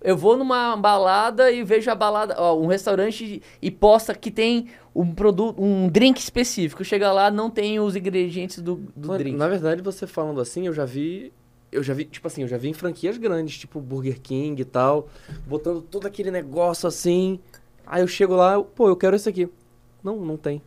Eu vou numa balada e vejo a balada, ó, um restaurante e posta que tem um produto, um drink específico. Chega lá, não tem os ingredientes do, do drink. Na verdade, você falando assim, eu já vi eu já vi, tipo assim, eu já vi em franquias grandes, tipo Burger King e tal, botando todo aquele negócio assim. Aí eu chego lá, pô, eu quero esse aqui. Não, não tem.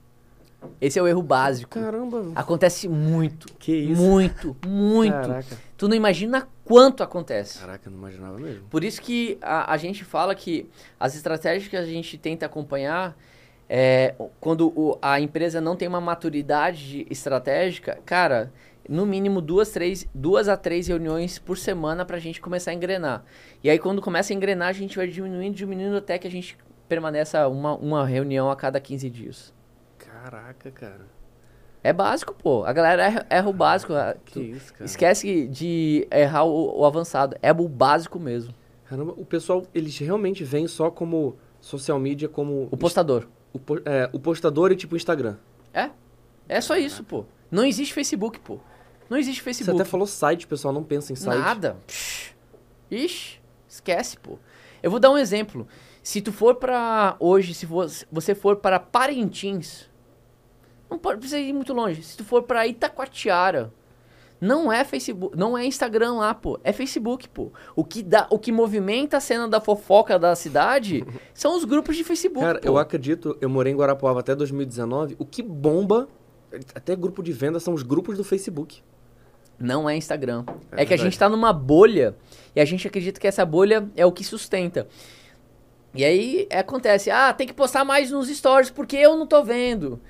Esse é o erro básico. Caramba. Acontece muito. Que isso? Muito, muito. Caraca. Tu não imagina quanto acontece. Caraca, eu não imaginava mesmo. Por isso que a, a gente fala que as estratégias que a gente tenta acompanhar, é, quando o, a empresa não tem uma maturidade estratégica, cara, no mínimo duas, três, duas a três reuniões por semana para a gente começar a engrenar. E aí quando começa a engrenar, a gente vai diminuindo, diminuindo até que a gente permaneça uma, uma reunião a cada 15 dias. Caraca, cara. É básico, pô. A galera erra, erra o básico. Que isso, cara. Esquece de errar o, o, avançado. É o básico mesmo. Caramba, o pessoal, eles realmente vêm só como social media, como... O postador. O, é, o postador e tipo Instagram. É. É só isso, pô. Não existe Facebook, pô. Não existe Facebook. Você até falou site, pessoal não pensa em site. Nada. Psh. Ixi, esquece, pô. Eu vou dar um exemplo. Se tu for para hoje, se você for para Parintins, não pode precisa ir muito longe. Se tu for para Itacoatiara, não é Facebook, não é Instagram lá, pô. É Facebook, pô. O que dá, o que movimenta a cena da fofoca da cidade são os grupos de Facebook. Cara, pô. eu acredito, eu morei em Guarapuava até 2019. O que bomba, até grupo de venda, são os grupos do Facebook. Não é Instagram. É, é que a gente tá numa bolha e a gente acredita que essa bolha é o que sustenta. E aí acontece, ah, tem que postar mais nos stories porque eu não tô vendo.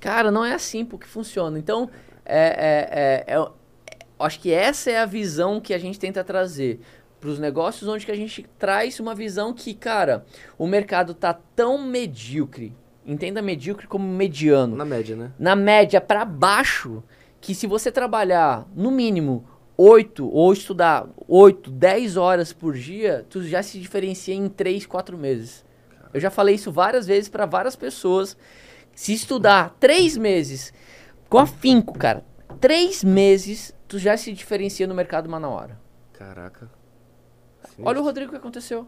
Cara, não é assim porque funciona. Então, é, é, é, é acho que essa é a visão que a gente tenta trazer para os negócios, onde que a gente traz uma visão que, cara, o mercado tá tão medíocre, entenda medíocre como mediano. Na média, né? Na média para baixo, que se você trabalhar no mínimo 8 ou estudar 8, 10 horas por dia, tu já se diferencia em 3, 4 meses. Eu já falei isso várias vezes para várias pessoas se estudar três meses com afinco, cara, três meses, tu já se diferencia no mercado Manauara. Caraca. Olha o Rodrigo que aconteceu.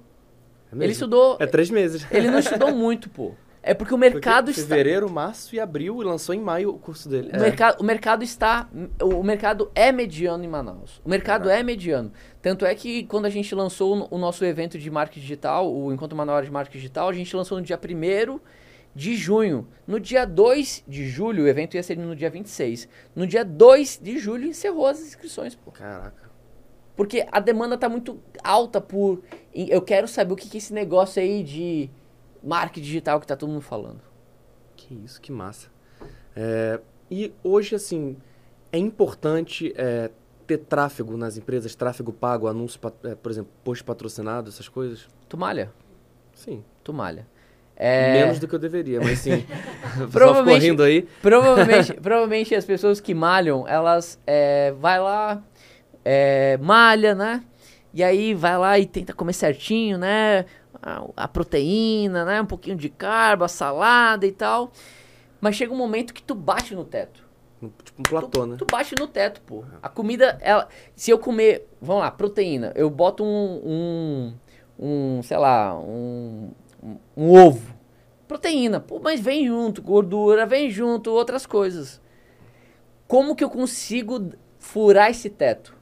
É ele estudou. É três meses. Ele não estudou muito, pô. É porque o mercado Porque está. Fevereiro, março e abril e lançou em maio o curso dele. O, mercado, o mercado está. O mercado é mediano em Manaus. O mercado Caraca. é mediano. Tanto é que quando a gente lançou o- nosso evento de marketing digital, o Encontro Manaus de Marketing Digital, a gente lançou no dia 1 de junho. No dia 2 de julho, o evento ia ser no dia 26. No dia 2 de julho encerrou as inscrições, pô. Caraca. Porque a demanda tá muito alta por. Eu quero saber o que, que é esse negócio aí de marketing digital que tá todo mundo falando. Que isso, que massa. É, e hoje, assim, é importante é, ter tráfego nas empresas, tráfego pago, anúncio, é, por exemplo, post patrocinado, essas coisas? Tu malha? Sim. Tu malha. É, Menos do que eu deveria, mas sim. Provavelmente- rindo aí. Provavelmente, provavelmente as pessoas que malham, elas é, vai lá, é, malha, né? E aí vai lá e tenta comer certinho, né? A, a proteína, né? Um pouquinho de carbo, a salada e tal. Mas chega um momento que tu bate no teto. Tipo um platô, tu, né? tu bate no teto, pô. A comida, ela, se eu comer, vamos lá, proteína, eu boto um, um, um sei lá, um, um, um ovo. Proteína, pô, mas vem junto, gordura, vem junto, outras coisas. Como que eu consigo furar esse teto?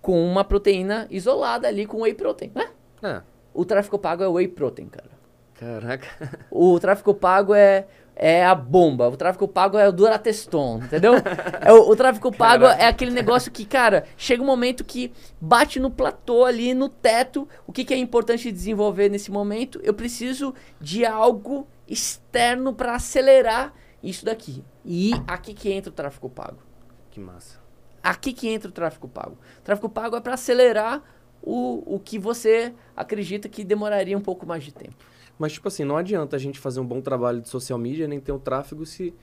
Com uma proteína isolada ali, com whey protein, né? É. O tráfico pago é whey protein, cara. Caraca. O tráfico pago é, é a bomba. O tráfico pago é o Durateston, entendeu? é o, o tráfico pago Caraca. é aquele negócio que, cara, chega um momento que bate no platô ali, no teto. O que, que é importante desenvolver nesse momento? Eu preciso de algo externo para acelerar isso daqui. E aqui que entra o tráfico pago. Que massa. Aqui que entra o tráfico pago. O tráfico pago é para acelerar o, o que você acredita que demoraria um pouco mais de tempo. Mas, tipo assim, não adianta a gente fazer um bom trabalho de social media nem ter um tráfego se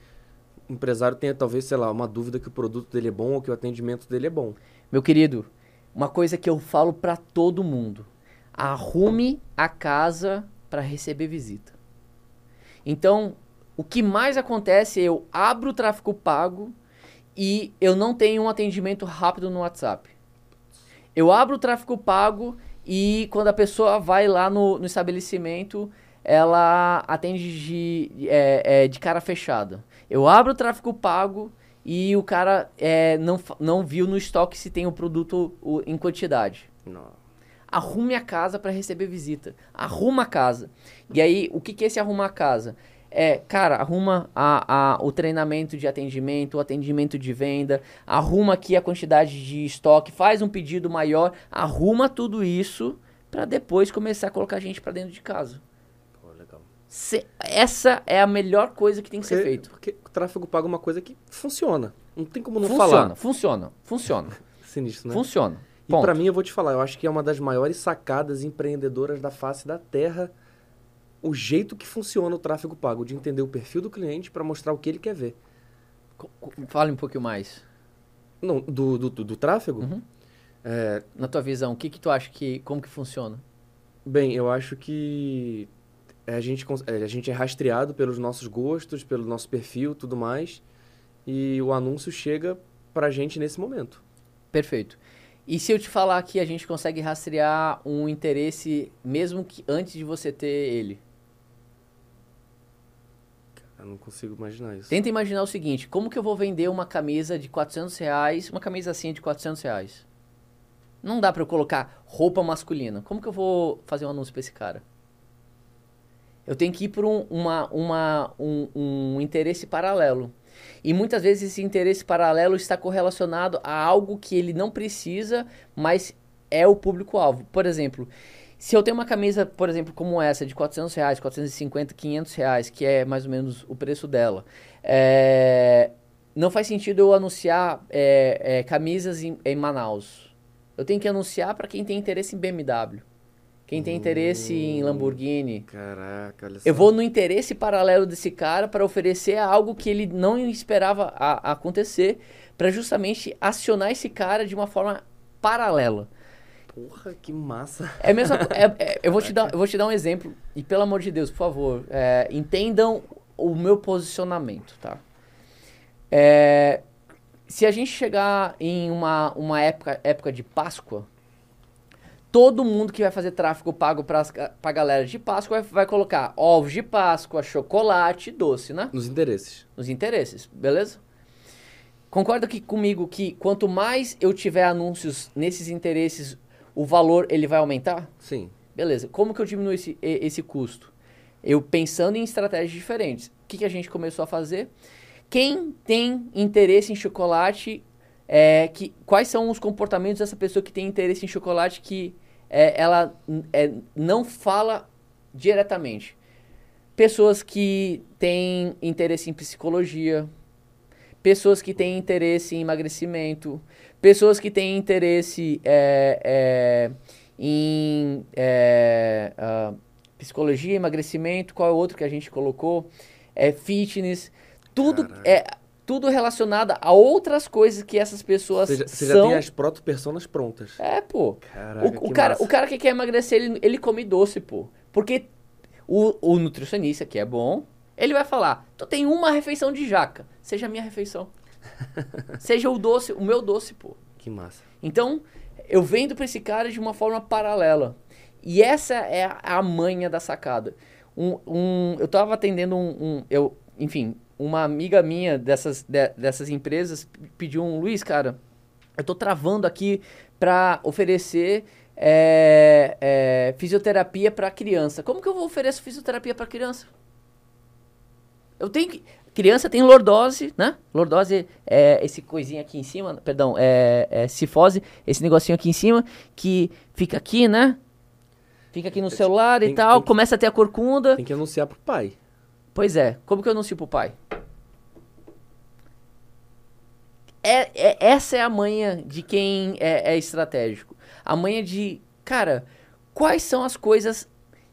o empresário tenha, talvez, sei lá, uma dúvida que o produto dele é bom ou que o atendimento dele é bom. Meu querido, uma coisa que eu falo pra todo mundo: arrume a casa para receber visita. Então, o que mais acontece é eu abro o tráfego pago e eu não tenho um atendimento rápido no WhatsApp. Eu abro o tráfego pago e quando a pessoa vai lá no, no estabelecimento, ela atende de, é, é, de cara fechada. Eu abro o tráfego pago e o cara é, não, não viu no estoque se tem o produto o- em quantidade. Não. Arrume a casa para receber visita. Arruma a casa. E aí, o que, que é esse arrumar a casa? É, cara, arruma a, a, o treinamento de atendimento, o atendimento de venda, arruma aqui a quantidade de estoque, faz um pedido maior, arruma tudo isso para depois começar a colocar gente para dentro de casa. Se- essa é a melhor coisa que tem que ser Porque- feito. Porque o tráfego pago é uma coisa que funciona. Não tem como não Funciona, falar. funciona, funciona, Sinistro, né? funciona. E Ponto. pra mim, eu vou te falar, eu acho que é uma das maiores sacadas empreendedoras da face da Terra o jeito que funciona o tráfego pago, de entender o perfil do cliente para mostrar o que ele quer ver. Fale um pouquinho mais. Não, do, do, do, do tráfego? Uhum. É, Na tua visão, o que que tu acha que, como que funciona? bem, eu acho que a gente, é, a gente é rastreado pelos nossos gostos, pelo nosso perfil tudo mais, e o anúncio chega pra gente nesse momento. Perfeito. E se eu te falar que a gente consegue rastrear um interesse mesmo que antes de você ter ele? Eu não consigo imaginar isso. Tenta imaginar o seguinte, como que eu vou vender uma camisa de 400 reais, uma camisa assim de 400 reais? Não dá pra eu colocar roupa masculina. Como que eu vou fazer um anúncio pra esse cara? Eu tenho que ir por um, uma, uma, um, um interesse paralelo. E muitas vezes esse interesse paralelo está correlacionado a algo que ele não precisa, mas é o público-alvo. Por exemplo, se eu tenho uma camisa, por exemplo, como essa, de 400 reais, 450, 500 reais, que é mais ou menos o preço dela, é, não faz sentido eu anunciar é, é, camisas em, em Manaus. Eu tenho que anunciar para quem tem interesse em BMW. Quem tem interesse em Lamborghini. Caraca, olha só. Eu vou no interesse paralelo desse cara para oferecer algo que ele não esperava a- a acontecer, para justamente acionar esse cara de uma forma paralela. Porra, que massa. É co- é- é- eu, vou te dar, eu vou te dar um exemplo, e pelo amor de Deus, por favor, é, entendam o meu posicionamento, tá? É, se a gente chegar em uma, uma época, época de Páscoa, todo mundo que vai fazer tráfego pago para a galera de Páscoa vai, vai, colocar ovos de Páscoa, chocolate, doce, né? Nos interesses. Nos interesses, beleza? Concorda que, comigo que quanto mais eu tiver anúncios nesses interesses, o valor ele vai aumentar? Sim. Beleza. Como que eu diminuo esse, esse custo? Eu pensando em estratégias diferentes. O que, que a gente começou a fazer? Quem tem interesse em chocolate, é, que, quais são os comportamentos dessa pessoa que tem interesse em chocolate que é, ela é, não fala diretamente? Pessoas que têm interesse em psicologia, pessoas que têm interesse em emagrecimento, pessoas que têm interesse é, é, em uh, psicologia, emagrecimento, qual é o outro que a gente colocou? É fitness, tudo é tudo relacionado a outras coisas que essas pessoas você já, você são. já tem as proto-personas prontas. É, pô. Caraca, o, o cara, o cara que quer emagrecer, ele, ele come doce, pô. Porque o, o nutricionista, que é bom, ele vai falar: tu tem uma refeição de jaca, seja a minha refeição. seja o doce, o meu doce, pô. Que massa. Então, eu vendo para esse cara de uma forma paralela. E essa é a, manha da sacada. Um, um, eu estava atendendo um, um, eu, enfim, uma amiga minha dessas, de, dessas empresas pediu um, Luiz, cara, eu tô travando aqui para oferecer é, é, fisioterapia para criança. Como que eu vou oferecer fisioterapia para criança? Eu tenho que criança tem lordose, né? Lordose é esse coisinho aqui em cima, perdão, é, é cifose, esse negocinho aqui em cima, que fica aqui, né? Fica aqui no celular tem, e tal, que, começa a ter a corcunda. Tem que anunciar pro pai. Pois é, como que eu anuncio pro pai? É, é, essa é a manha de quem é, é estratégico. A manha de, cara, quais são as coisas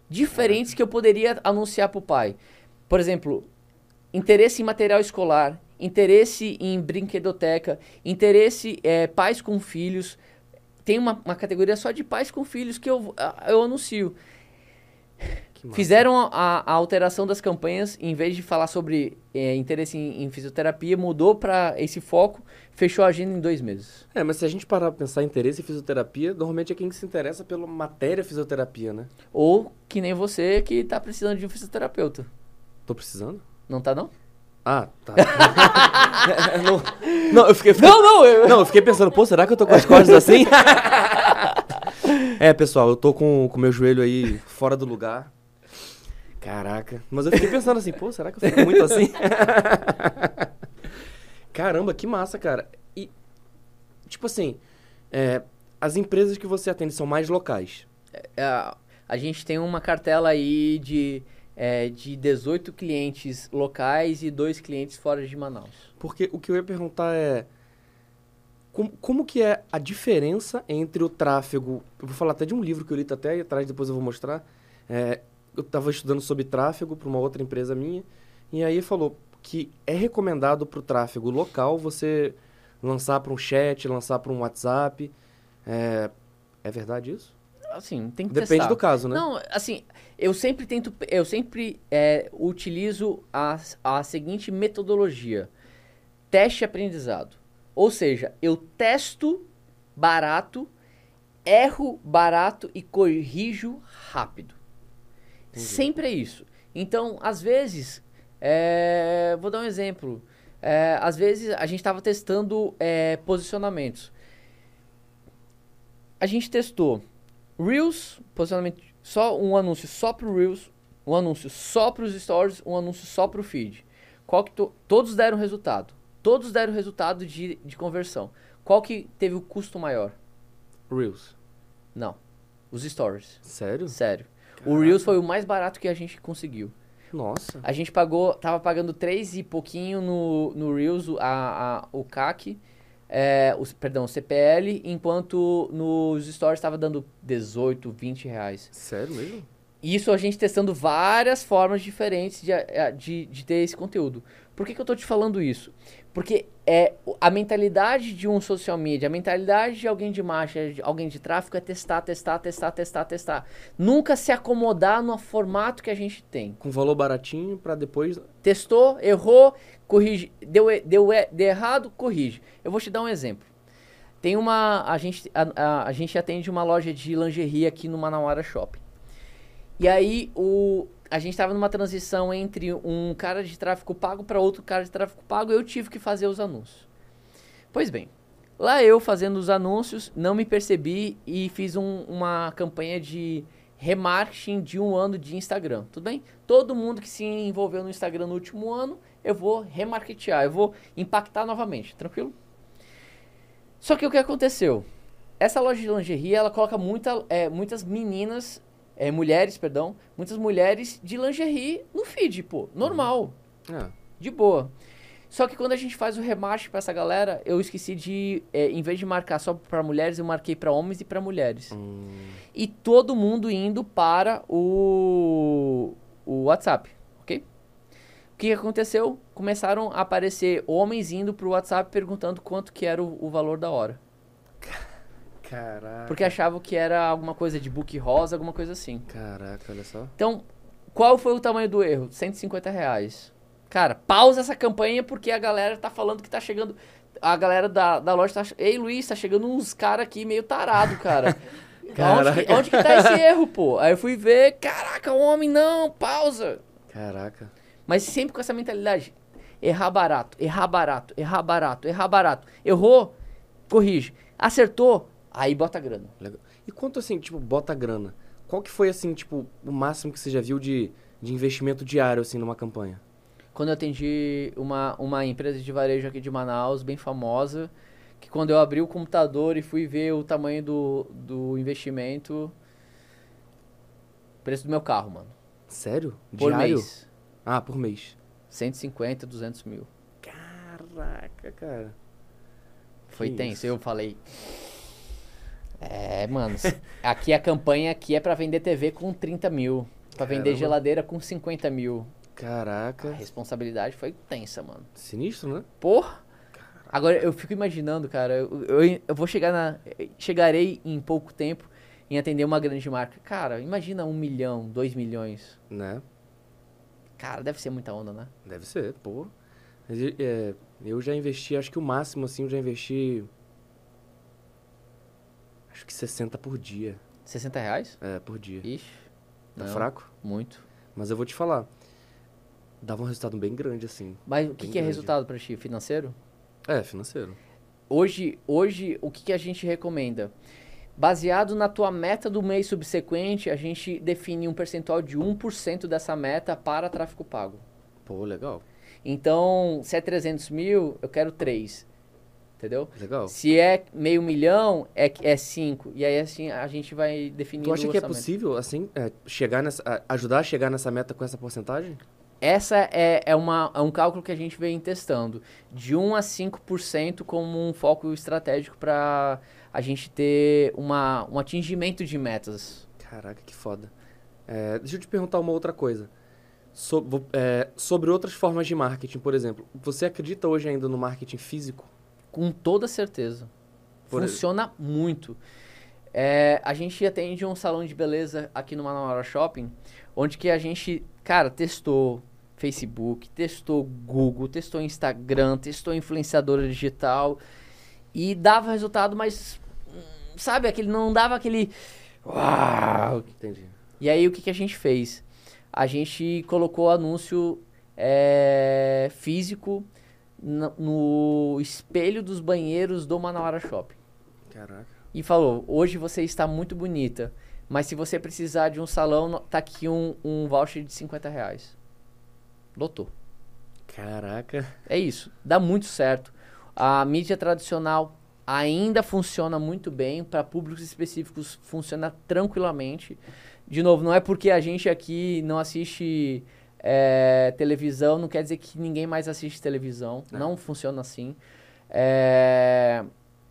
diferentes que eu poderia anunciar pro pai? Por exemplo, interesse em material escolar, interesse em brinquedoteca, interesse é, pais com filhos. Tem uma, uma categoria só de pais com filhos que eu, eu anuncio. Fizeram a, a, alteração das campanhas, em vez de falar sobre é, interesse em, em, fisioterapia, mudou para esse foco, fechou a agenda em dois meses. É, mas se a gente parar pra pensar em interesse em fisioterapia, normalmente é quem se interessa pela matéria fisioterapia, né? Ou que nem você que tá precisando de um fisioterapeuta. Tô precisando? Não tá, não? Ah, tá. não, não, eu fiquei, não, não, eu... não, eu fiquei pensando, pô, será que eu tô com as costas assim? é, pessoal, eu tô com o meu joelho aí fora do lugar. Caraca. Mas eu fiquei pensando assim, pô, será que eu fico muito assim? Caramba, que massa, cara. E, tipo assim, é, as empresas que você atende são mais locais? É, a gente tem uma cartela aí de é, de 18 clientes locais e dois clientes fora de Manaus. Porque o que eu ia perguntar é como, como que é a diferença entre o tráfego... Eu vou falar até de um livro que eu li tá até aí atrás, depois eu vou mostrar. É, eu estava estudando sobre tráfego para uma outra empresa minha, e aí falou que é recomendado para o tráfego local você lançar para um chat, lançar para um WhatsApp. É, é verdade isso? Assim, tem que Depende testar. do caso, né? Não, assim, eu sempre tento, eu sempre é, utilizo a, a seguinte metodologia: teste aprendizado. Ou seja, eu testo barato, erro barato e corrijo rápido. Entendi. Sempre é isso. Então, às vezes, é, vou dar um exemplo. É, às vezes a gente estava testando é, posicionamentos. A gente testou Reels, posicionamento só um anúncio só pro Reels, um anúncio só para os stories, um anúncio só para o feed. Qual que to, todos deram resultado. Todos deram resultado de, de conversão. Qual que teve o custo maior? Reels. Não. Os stories. Sério? Sério. Caraca. O Reels foi o mais barato que a gente conseguiu. Nossa. A gente pagou, tava pagando 3 e pouquinho no, no Reels, a, a, o CAC é, o, perdão, o CPL, enquanto nos stories estava dando 18, 20 reais. Sério mesmo? Isso a gente testando várias formas diferentes de, de, de ter esse conteúdo. Por que, que eu estou te falando isso? Porque é a mentalidade de um social media, a mentalidade de alguém de marcha, de alguém de tráfego é testar, testar, testar, testar, testar. Nunca se acomodar no formato que a gente tem. Com valor baratinho para depois. Testou, errou, corrige, deu, deu, deu errado, corrige. Eu vou te dar um exemplo. Tem uma. A gente, a, a, a gente atende uma loja de lingerie aqui no Manauara Shopping. E aí o, a gente estava numa transição entre um cara de tráfego pago para outro cara de tráfego pago eu tive que fazer os anúncios. Pois bem, lá eu fazendo os anúncios, não me percebi e fiz um, uma campanha de remarketing de um ano de Instagram. Tudo bem? Todo mundo que se envolveu no Instagram no último ano, eu vou remarketear, eu vou impactar novamente. Tranquilo? Só que o que aconteceu? Essa loja de lingerie, ela coloca muita, é, muitas meninas, é, mulheres, perdão, muitas mulheres de lingerie no feed, pô. Normal. É. De boa. Só que quando a gente faz o remarketing pra essa galera, eu esqueci de, é, em vez de marcar só pra mulheres, eu marquei pra homens e pra mulheres. Hum, E todo mundo indo para o, o WhatsApp, ok? O que aconteceu? Começaram a aparecer homens indo pro WhatsApp perguntando quanto que era o, o valor da hora. Caraca. Porque achavam que era alguma coisa de book rosa, alguma coisa assim. Caraca, olha só. Então, qual foi o tamanho do erro? 150 reais. Cara, pausa essa campanha porque a galera tá falando que tá chegando. A galera da, da loja tá. Ei, Luiz, tá chegando uns caras aqui meio tarado, cara. onde, que, Caraca. onde que tá esse erro, pô? Aí eu fui ver, caraca, homem, não, pausa. Caraca. Mas sempre com essa mentalidade. Errar barato, errar barato, errar barato, errar barato. Errou, corrige. Acertou, aí bota grana. Legal. E quanto assim, tipo, bota grana? Qual que foi, assim, tipo, o máximo que você já viu de, de investimento diário, assim, numa campanha? quando eu atendi uma, uma empresa de varejo aqui de Manaus, bem famosa, que quando eu abri o computador e fui ver o tamanho do, do investimento, preço do meu carro, mano. Sério? Por diário? mês. Ah, por mês. 150, 200 mil. Caraca, cara. Foi Que tenso. isso. Eu falei... É, mano, aqui a campanha aqui é pra vender TV com 30 mil. Pra vender Caramba. geladeira com 50 mil. A Caraca. responsabilidade foi tensa, mano. Sinistro, né? Porra! Agora eu fico imaginando, cara, eu, eu, eu vou chegar na. Chegarei em pouco tempo em atender uma grande marca. Cara, imagina um milhão, dois milhões. Né? Cara, deve ser muita onda, né? Deve ser, pô. Mas, é, eu já investi, acho que o máximo, assim, eu já investi... Acho que 60 por dia. 60 reais? É, por dia. Ixi. Tá não, fraco? Muito. Mas eu vou te falar. Dava um resultado bem grande, assim. Mas o que, que é resultado pra ti? Financeiro? É, financeiro. Hoje, hoje o que, que a gente recomenda? Baseado na tua meta do mês subsequente, a gente define um percentual de 1% dessa meta para tráfego pago. Pô, legal. Então, se é 300 mil, eu quero 3. Entendeu? Legal. Se é meio milhão, é, é 5. E aí, assim, a gente vai definindo Tu acha o que é possível, assim, é, chegar nessa, ajudar a chegar nessa meta com essa porcentagem? Essa é, é, uma, é um cálculo que a gente vem testando. De 1 a 5% como um foco estratégico para a gente ter uma, um atingimento de metas. Caraca, que foda. É, deixa eu te perguntar uma outra coisa. So- é, sobre outras formas de marketing, por exemplo. Você acredita hoje ainda no marketing físico? Com toda certeza. Por Funciona muito. É, a gente atende um salão de beleza aqui no Manauara Shopping, onde que a gente, cara, testou Facebook, testou Google, testou Instagram, testou influenciadora digital e dava resultado, mas hum, sabe, aquele não dava aquele uau. Entendi. E aí o que, que a gente fez? A gente colocou anúncio é, físico na- no espelho dos banheiros do Manauara Shopping. Caraca. E falou, hoje você está muito bonita, mas se você precisar de um salão, no- tá aqui um, um voucher de 50 reais. Lotou. Caraca. É isso, dá muito certo. A mídia tradicional ainda funciona muito bem, para públicos específicos funciona tranquilamente. De novo, não é porque a gente aqui não assiste é, televisão, não quer dizer que ninguém mais assiste televisão. É. Não funciona assim. É,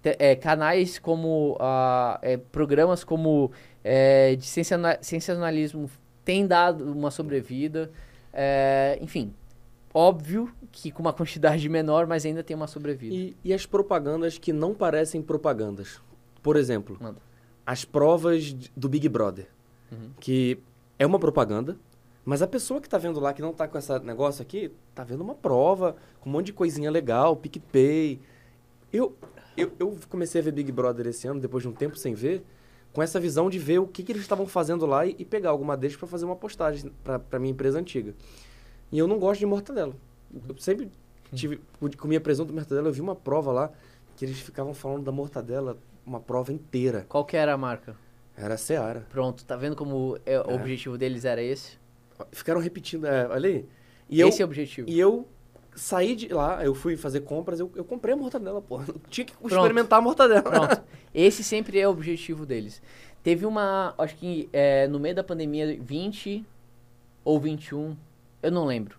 te- é, canais como ah, é, programas como é, de sensaciona- sensacionalismo têm dado uma sobrevida. Enfim, óbvio que com uma quantidade menor, mas ainda tem uma sobrevida. E, e as propagandas que não parecem propagandas? Por exemplo, Manda. as provas do Big Brother. Uhum. Que é uma propaganda, mas a pessoa que tá vendo lá, que não tá com esse negócio aqui, tá vendo uma prova, com um monte de coisinha legal, PicPay. Eu, eu, eu comecei a ver Big Brother esse ano, depois de um tempo sem ver, com essa visão de ver o que, que eles estavam fazendo lá e, e pegar alguma deles para fazer uma postagem para minha empresa antiga. E eu não gosto de mortadela. Eu sempre tive, comia presunto e mortadela, eu vi uma prova lá que eles ficavam falando da mortadela uma prova inteira. Qual que era a marca? Era a Seara. Pronto, tá vendo como é, o objetivo deles era esse? Ficaram repetindo, é, olha aí. E esse eu, é o objetivo. E eu saí de lá, eu fui fazer compras, eu, eu comprei a mortadela, porra. Tinha que Pronto. experimentar a mortadela. Pronto. Esse sempre é o objetivo deles. Teve uma, acho que é, no meio da pandemia, 20 ou 21, eu não lembro.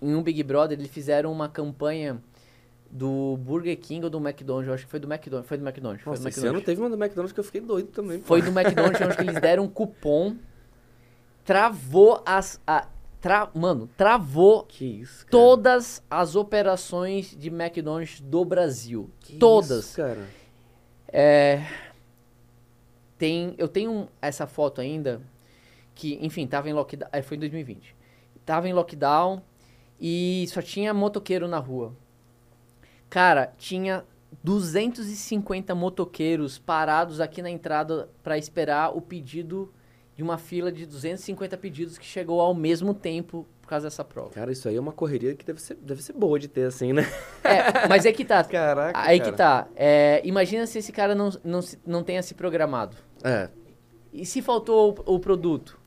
Em um Big Brother, eles fizeram uma campanha do Burger King ou do McDonald's, eu acho que foi do McDonald's, foi do McDonald's. Nossa, foi do McDonald's. esse ano teve uma do McDonald's que eu fiquei doido também. Foi do McDonald's, onde eles deram um cupom, travou as... A, tra, mano, travou isso, todas as operações de McDonald's do Brasil. Que todas. Isso, cara. É, tem, eu tenho essa foto ainda, que, enfim, tava em lockdown, é, foi em 2020. Tava em lockdown e só tinha motoqueiro na rua. Cara, tinha 250 motoqueiros parados aqui na entrada para esperar o pedido de uma fila de 250 pedidos que chegou ao mesmo tempo por causa dessa prova. Cara, isso aí é uma correria que deve ser, deve ser boa de ter, assim, né? É, mas é que tá. Caraca. Aí cara. que tá. É, imagina se esse cara não, não, não tenha se programado. É. E se faltou o, o produto?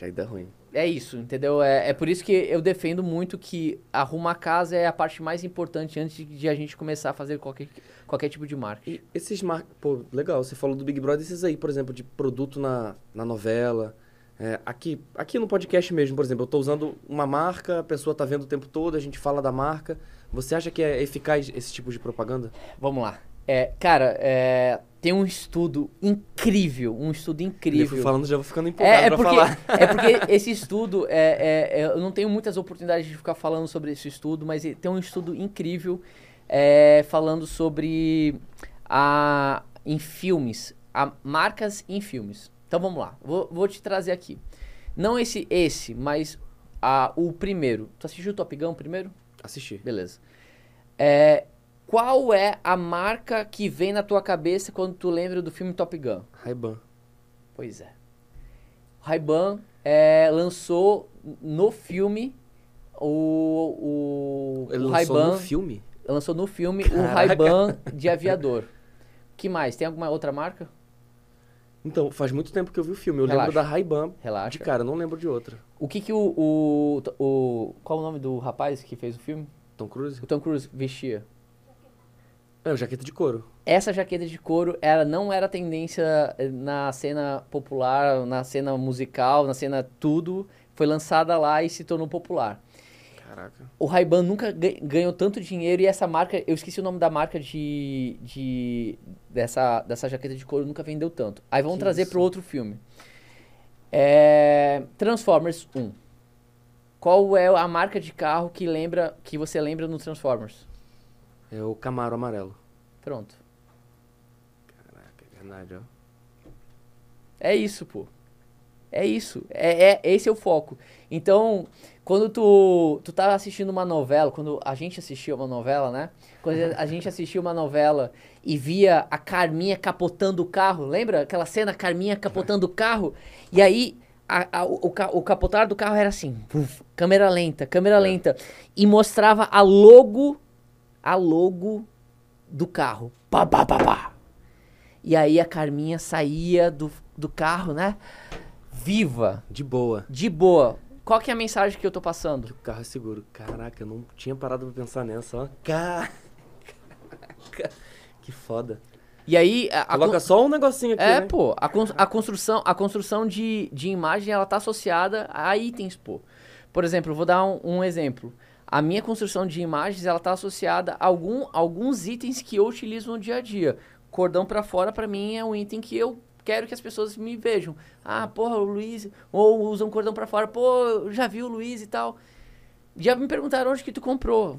Aí dá ruim é isso, entendeu? É, é por isso que eu defendo muito que arrumar casa é a parte mais importante antes de, a gente começar a fazer qualquer, qualquer tipo de marca. E esses marcas, pô, legal, você falou do Big Brother, esses aí, por exemplo, de produto na, na novela. É, aqui, aqui no podcast mesmo, por exemplo, eu estou usando uma marca, a pessoa está vendo o tempo todo, a gente fala da marca. Você acha que é eficaz esse tipo de propaganda? Vamos lá. É, cara, é, tem um estudo incrível, um estudo incrível. Eu falando, já vou ficando empolgado é, é pra porque, falar. É porque esse estudo, é, é, é, eu não tenho muitas oportunidades de ficar falando sobre esse estudo, mas tem um estudo incrível é, falando sobre a, em filmes, a, marcas em filmes. Então vamos lá, vou, vou te trazer aqui. Não esse, esse, mas a, o primeiro. Tu assistiu o Top Gun primeiro? Assisti. Beleza. É, qual é a marca que vem na tua cabeça quando tu lembra do filme Top Gun? Ray-Ban. Pois é. Ray-Ban é, lançou no filme o, o, Ele o lançou no filme? Lançou no filme Caraca. o Ray-Ban de aviador. que mais? Tem alguma outra marca? Então, faz muito tempo que eu vi o filme. Eu Relaxa. lembro da Ray-Ban. Relaxa. De cara, não lembro de outra. O que que o, o, o... Qual o nome do rapaz que fez o filme? Tom Cruise? O Tom Cruise vestia. É, jaqueta de couro. Essa jaqueta de couro, ela não era tendência eh, na cena popular, na cena musical, na cena tudo. Foi lançada lá e se tornou popular. Caraca. O Ray-Ban nunca ganhou tanto dinheiro e essa marca, eu esqueci o nome da marca de, de dessa, dessa jaqueta de couro, nunca vendeu tanto. Aí vamos que trazer para outro filme. É, Transformers 1. Qual é a marca de carro que lembra que você lembra no Transformers? É o Camaro amarelo. Pronto. Caraca, é verdade, ó. É isso, pô. É isso. É, é, esse é o foco. Então, quando tu, tu tá assistindo uma novela, quando a gente assistia uma novela, né? Quando a gente assistia uma novela e via a Carminha capotando o carro, lembra aquela cena, Carminha capotando o carro? E aí, a, a, o, o, capotar do carro era assim, uf, câmera lenta, câmera é. lenta. E mostrava a logo a logo do carro. Pá, pá, pá, pá. E aí a Carminha saía do, do carro, né? Viva. De boa. De boa. Qual que é a mensagem que eu tô passando? Que o carro é seguro. Caraca, eu não tinha parado pra pensar nessa, ó. Caraca. Que foda. E aí... A, Coloca a, só um negocinho aqui, É, né? pô. A, a construção, a construção de, de imagem, ela tá associada a itens, pô. Por exemplo, vou dar um, um exemplo a minha construção de imagens ela está associada a algum, alguns itens que eu utilizo no dia a dia. Cordão para fora, para mim, é um item que eu quero que as pessoas me vejam. Ah, porra, o Luiz. Ou usam cordão para fora. Pô, já vi o Luiz e tal. Já me perguntaram onde que tu comprou.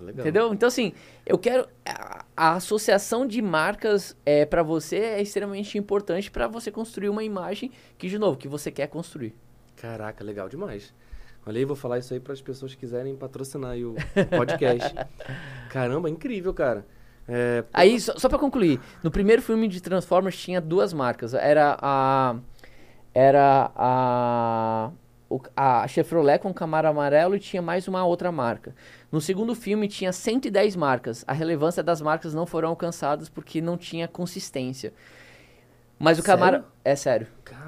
Legal. Entendeu? Então, assim, eu quero. A, a associação de marcas é, para você é extremamente importante para você construir uma imagem que, de novo, que você quer construir. Caraca, legal demais. Olha aí, vou falar isso aí para as pessoas que quiserem patrocinar o podcast. Caramba, incrível, cara. É, Aí, só, só pra concluir, no primeiro filme de Transformers tinha duas marcas. Era a. Era a. A Chevrolet com Camaro amarelo e tinha mais uma outra marca. No segundo filme tinha 110 marcas. A relevância das marcas não foram alcançadas porque não tinha consistência. Mas o Camaro. Sério? É sério.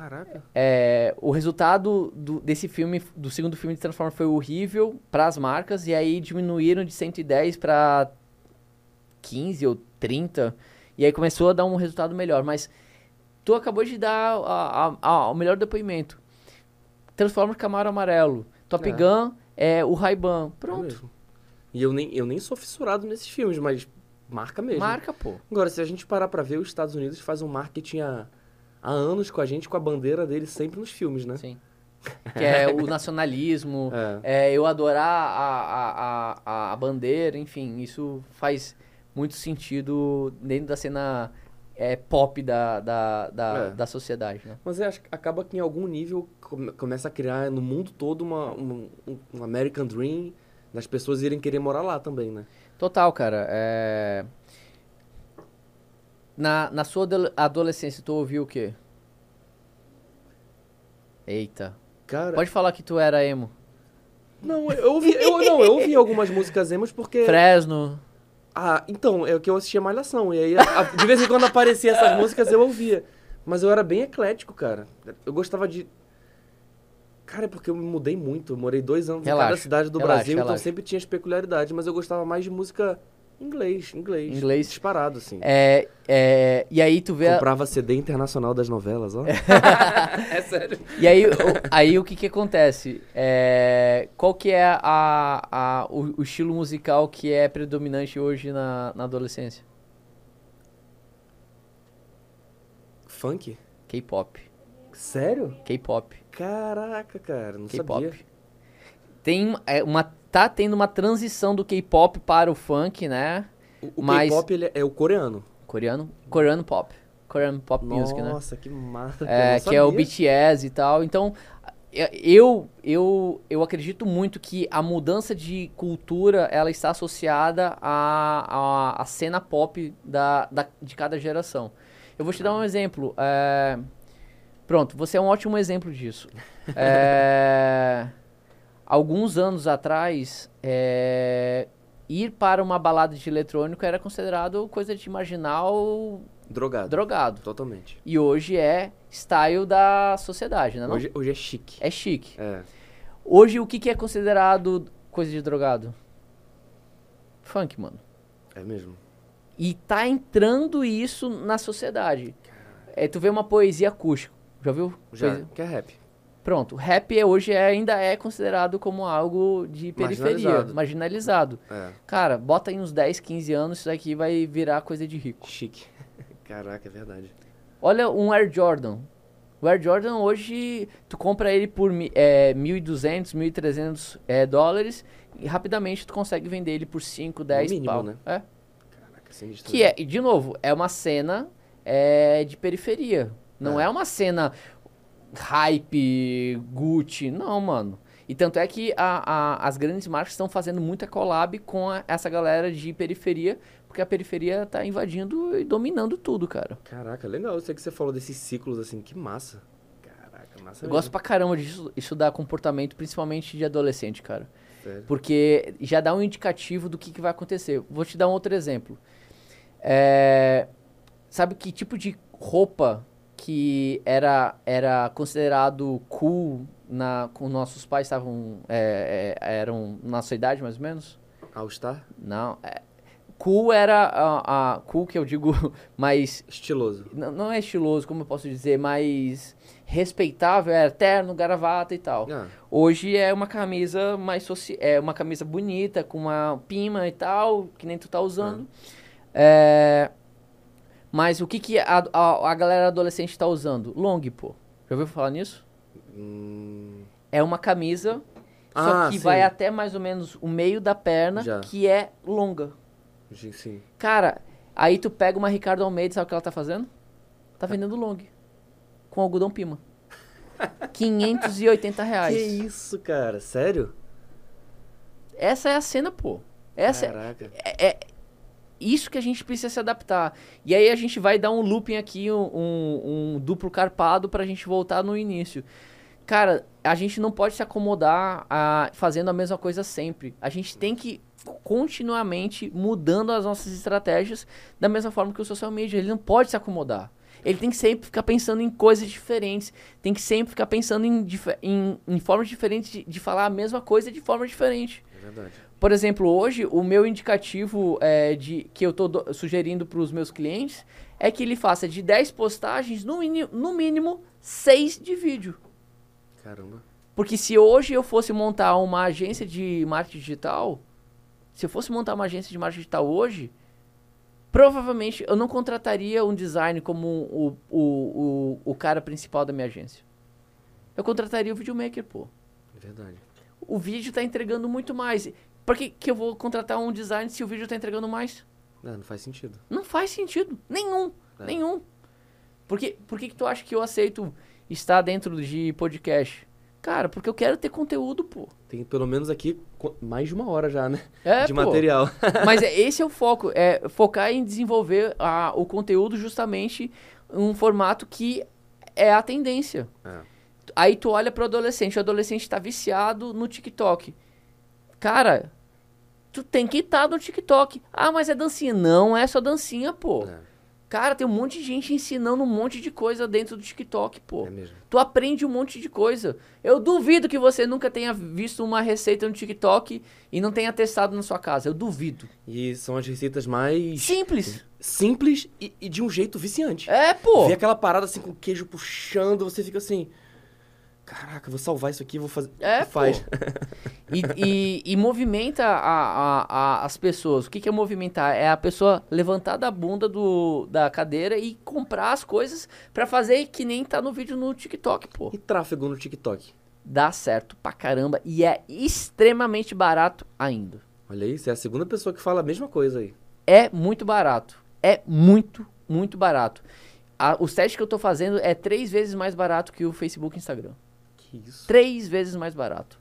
Caraca. É, o resultado do- desse filme, do segundo filme de Transformers foi horrível para as marcas, e aí diminuíram de 110 para 15 ou 30, e aí começou a dar um resultado melhor. Mas tu acabou de dar a- a- a- o melhor depoimento. Transformers Camaro Amarelo, Top É. Gun é o Ray-Ban. É Pronto, mesmo. E eu nem, eu nem sou fissurado nesses filmes, mas marca mesmo. marca, pô. Agora, se a gente parar pra ver, os Estados Unidos faz um marketing há, há anos com a gente, com a bandeira deles sempre nos filmes, né? Sim. Que é o nacionalismo, É. é, eu adorar a, a, a, a bandeira, enfim, isso faz muito sentido dentro da cena é, pop da, da, da, É. da sociedade, né? Mas que acaba que em algum nível come- começa a criar no mundo todo uma, um, um American Dream, das pessoas irem querer morar lá também, né? Total, cara. é... Na, na sua adole- adolescência, tu ouviu o quê? Eita. Cara, Pode falar que tu era emo. não, eu ouvi, eu, não, eu ouvi algumas músicas emos porque... Fresno. Ah, então, é o que eu assistia Malhação. E aí, a- a- de vez em quando aparecia essas músicas, eu ouvia. Mas eu era bem eclético, cara. Eu gostava de. Cara, é porque eu me mudei muito. Eu morei dois anos em cada Relaxa, cidade do relaxa, Brasil, então relaxa. sempre tinha as peculiaridades. Mas eu gostava mais de música inglês, inglês. Inglês. Disparado, assim. É, é, e aí tu vê... a- Comprava CD internacional das novelas, ó. é sério. E aí, o, aí o que que acontece? É, qual que é a, a, o, o estilo musical que é predominante hoje na, na adolescência? Funk? K-pop. Sério? K-pop. Caraca, cara, não sabia. K-pop. Tem é, uma tá tendo uma transição do K-pop para o funk, né? O, o Mas- K-pop é, o coreano. Coreano, coreano pop. Korean pop music, né? Nossa, que massa. É, que é o. BTS e tal. Então, é, eu, eu, eu acredito muito que a mudança de cultura ela está associada à, à, à cena pop da, da, de cada geração. Eu vou te dar um exemplo. é, pronto, você é um ótimo exemplo disso. É, alguns anos atrás, é, ir para uma balada de eletrônico era considerado coisa de marginal Drogado. drogado. Totalmente. E hoje é style da sociedade, né? não? Hoje, hoje é chique. É chique. É. Hoje, o que, que é considerado coisa de drogado? Funk, mano. É mesmo. E tá entrando isso na sociedade. É, tu vê uma poesia acústica. Já viu? Já. Poesia- Que é rap. Pronto. Rap é- hoje é- ainda é considerado como algo de periferia, Marginalizado. marginalizado. É. Cara, bota aí uns 10, 15 anos, isso daqui vai virar coisa de rico. Chique. Caraca, é verdade. Olha um Air Jordan. O Air Jordan hoje, tu compra ele por é, 1.200, 1.300 é, dólares e rapidamente tu consegue vender ele por 5, 10 mínimo, pau. né? É. Caraca, sinistro. Que é, e de novo, é uma cena é, de periferia. Não é. É. uma cena hype, Gucci. Não, mano. E tanto é que a- a- as grandes marcas estão fazendo muita collab com a- essa galera de periferia, porque a periferia tá invadindo e dominando tudo, cara. Caraca, legal. Eu sei que você falou desses ciclos assim. Que massa. Caraca, massa Eu mesmo. gosto pra caramba isso dá comportamento, principalmente de adolescente, cara. Sério. Porque já dá um indicativo do que, que vai acontecer. Vou te dar um outro exemplo. É, sabe que tipo de roupa que era, era considerado cool na, com nossos pais estavam é, é, eram na sua idade mais ou menos? All Star? Não. é, cool era a, a cool que eu digo mais Estiloso. não, não é estiloso, como eu posso dizer, mais respeitável, é terno, gravata e tal. Ah, Hoje é uma camisa mais soci... é uma camisa bonita com uma pima e tal, que nem tu tá usando. É, Mas o que que a, a, a galera adolescente tá usando? Long, pô. Já ouviu falar nisso? hum, É uma camisa, só Ah, que sim. vai até mais ou menos o meio da perna, Já. que é longa. sim, sim. Cara, aí tu pega uma Ricardo Almeida, sabe o que ela tá fazendo? Tá vendendo long. Com algodão pima. 580 reais. Que isso, cara? Sério? Essa é a cena, pô. Essa é, Caraca. é- é- isso que a gente precisa se adaptar. E aí a gente vai dar um looping aqui, um, um, um duplo carpado pra gente voltar no início. Cara, a gente não pode se acomodar a, fazendo a mesma coisa sempre. A gente tem que continuamente mudando as nossas estratégias da mesma forma que o social media. Ele não pode se acomodar. Ele tem que sempre ficar pensando em coisas diferentes. Tem que sempre ficar pensando em, em, em formas diferentes de, de, falar a mesma coisa de forma diferente. É verdade. Por exemplo, hoje o meu indicativo é, de que eu estou sugerindo para os meus clientes é que ele faça de 10 postagens, no, no mínimo 6 de vídeo. Caramba. Porque se hoje eu fosse montar uma agência de marketing digital, se eu fosse montar uma agência de marketing digital hoje, provavelmente eu não contrataria um design como o, o, o, o cara principal da minha agência. Eu contrataria o videomaker, pô. Verdade. O vídeo está entregando muito mais. Por que, que eu vou contratar um design se o vídeo está entregando mais? Não, não faz sentido. Não faz sentido. Nenhum. É. Nenhum. Por, que, por que, que tu acha que eu aceito estar dentro de podcast? Cara, porque eu quero ter conteúdo, pô. Tem pelo menos aqui mais de uma hora já, né? É, de pô. material. Mas é, esse é o foco, é focar em desenvolver a, o conteúdo justamente um formato que é a tendência. É. Aí tu olha pro adolescente, o adolescente está viciado no TikTok. Cara, tu tem que estar tá no TikTok. Ah, mas é dancinha. Não é só dancinha, pô. É. Cara, tem um monte de gente ensinando um monte de coisa dentro do TikTok, pô. É mesmo. Tu aprende um monte de coisa. Eu duvido que você nunca tenha visto uma receita no TikTok e não tenha testado na sua casa. Eu duvido. E são as receitas mais. Simples. Simples e, e de um jeito viciante. É, pô. Vê aquela parada assim com o queijo puxando, você fica assim. Caraca, vou salvar isso aqui, vou fazer. É, e faz. E, e, e, movimenta a, a, a, as pessoas. O que, que é movimentar? É a pessoa levantar da bunda do, da cadeira e comprar as coisas para fazer que nem tá no vídeo no TikTok, pô. E tráfego no TikTok? Dá certo pra caramba e é extremamente barato ainda. Olha você é a segunda pessoa que fala a mesma coisa aí. É muito barato. É muito, muito barato. A, os testes que eu tô fazendo é três vezes mais barato que o Facebook e Instagram. Que isso? Três vezes mais barato.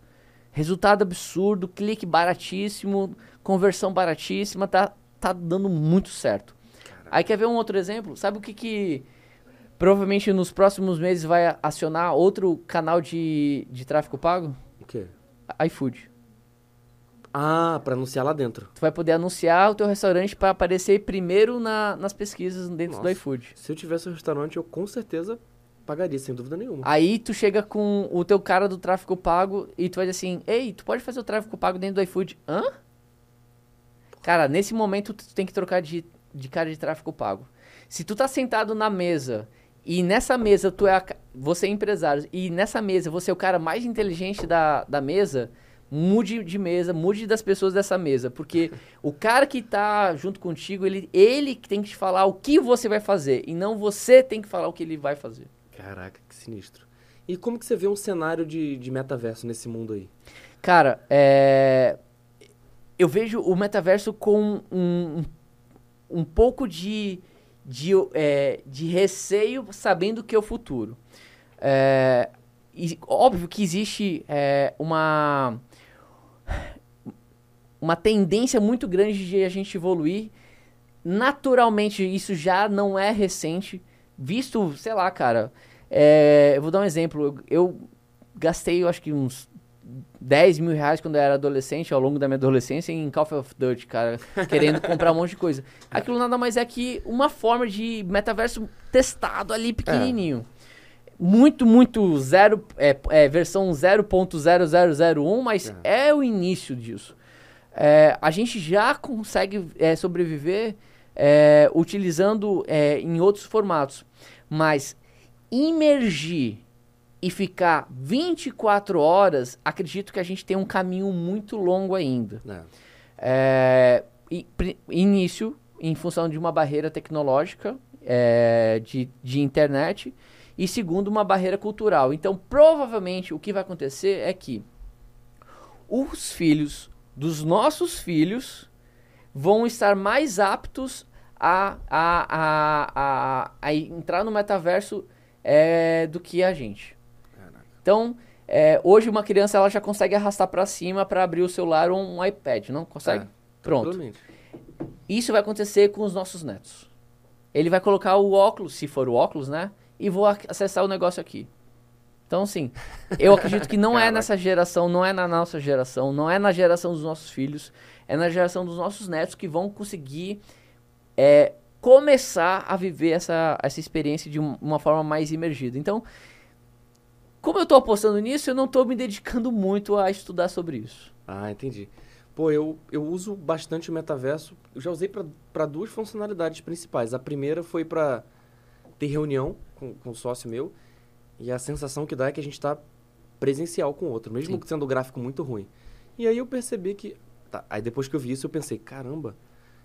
Resultado absurdo, clique baratíssimo, conversão baratíssima, tá, tá dando muito certo. Caraca. Aí quer ver um outro exemplo? Sabe o que que provavelmente nos próximos meses vai acionar outro canal de, de tráfego pago? O quê? iFood. Ah, para anunciar lá dentro. Tu vai poder anunciar o teu restaurante para aparecer primeiro na, nas pesquisas dentro Nossa. do iFood. Se eu tivesse um restaurante, eu com certeza pagaria, sem dúvida nenhuma. Aí tu chega com o teu cara do tráfego pago e tu vai dizer assim, ei, tu pode fazer o tráfego pago dentro do iFood. Hã? Cara, nesse momento tu tem que trocar de, de cara de tráfego pago. Se tu tá sentado na mesa e nessa mesa tu é a, você é empresário e nessa mesa você é o cara mais inteligente da, da mesa, mude de mesa, mude das pessoas dessa mesa, porque o cara que tá junto contigo, ele ele que tem que te falar o que você vai fazer e não você tem que falar o que ele vai fazer. Caraca, que sinistro. E como que você vê um cenário de, de metaverso nesse mundo aí? Cara, é... eu vejo o metaverso com um, um pouco de, de, é, de receio, sabendo que é o futuro. É... E, óbvio que existe é, uma, uma tendência muito grande de a gente evoluir. Naturalmente, isso já não é recente. Visto, sei lá, cara, é, eu vou dar um exemplo. Eu, gastei, eu acho que uns 10 mil reais quando eu era adolescente, ao longo da minha adolescência, em Call of Duty, cara, querendo comprar um monte de coisa. Aquilo nada mais é que uma forma de metaverso testado ali pequenininho. É. Muito, muito zero, é, é versão 0.0001, mas é. é. o início disso. É, a gente já consegue é, sobreviver é, utilizando em outros formatos, mas imergir e ficar 24 horas, acredito que a gente tem um caminho muito longo ainda. É. É, início, em função de uma barreira tecnológica é, de, de internet, e segundo, uma barreira cultural. Então, provavelmente, o que vai acontecer é que os filhos dos nossos filhos vão estar mais aptos a, a, a, a, a entrar no metaverso é, do que a gente. Caraca. Então, é, hoje uma criança ela já consegue arrastar para cima para abrir o celular ou um iPad, não consegue? É, Pronto. Isso vai acontecer com os nossos netos. Ele vai colocar o óculos, se for o óculos, né? E vou acessar o negócio aqui. Então, assim, eu acredito que não é nessa geração, não é na nossa geração, não é na geração dos nossos filhos, é na geração dos nossos netos que vão conseguir é, começar a viver essa, essa experiência de uma forma mais imergida. Então, como eu estou apostando nisso, eu não estou me dedicando muito a estudar sobre isso. Ah, entendi. Pô, eu, eu uso bastante o metaverso. Eu já usei para duas funcionalidades principais. A primeira foi para ter reunião com, com um sócio meu. E a sensação que dá é que a gente está presencial com o outro, mesmo Sim. sendo o gráfico muito ruim. E aí eu percebi que. Tá, aí depois que eu vi isso, eu pensei: caramba,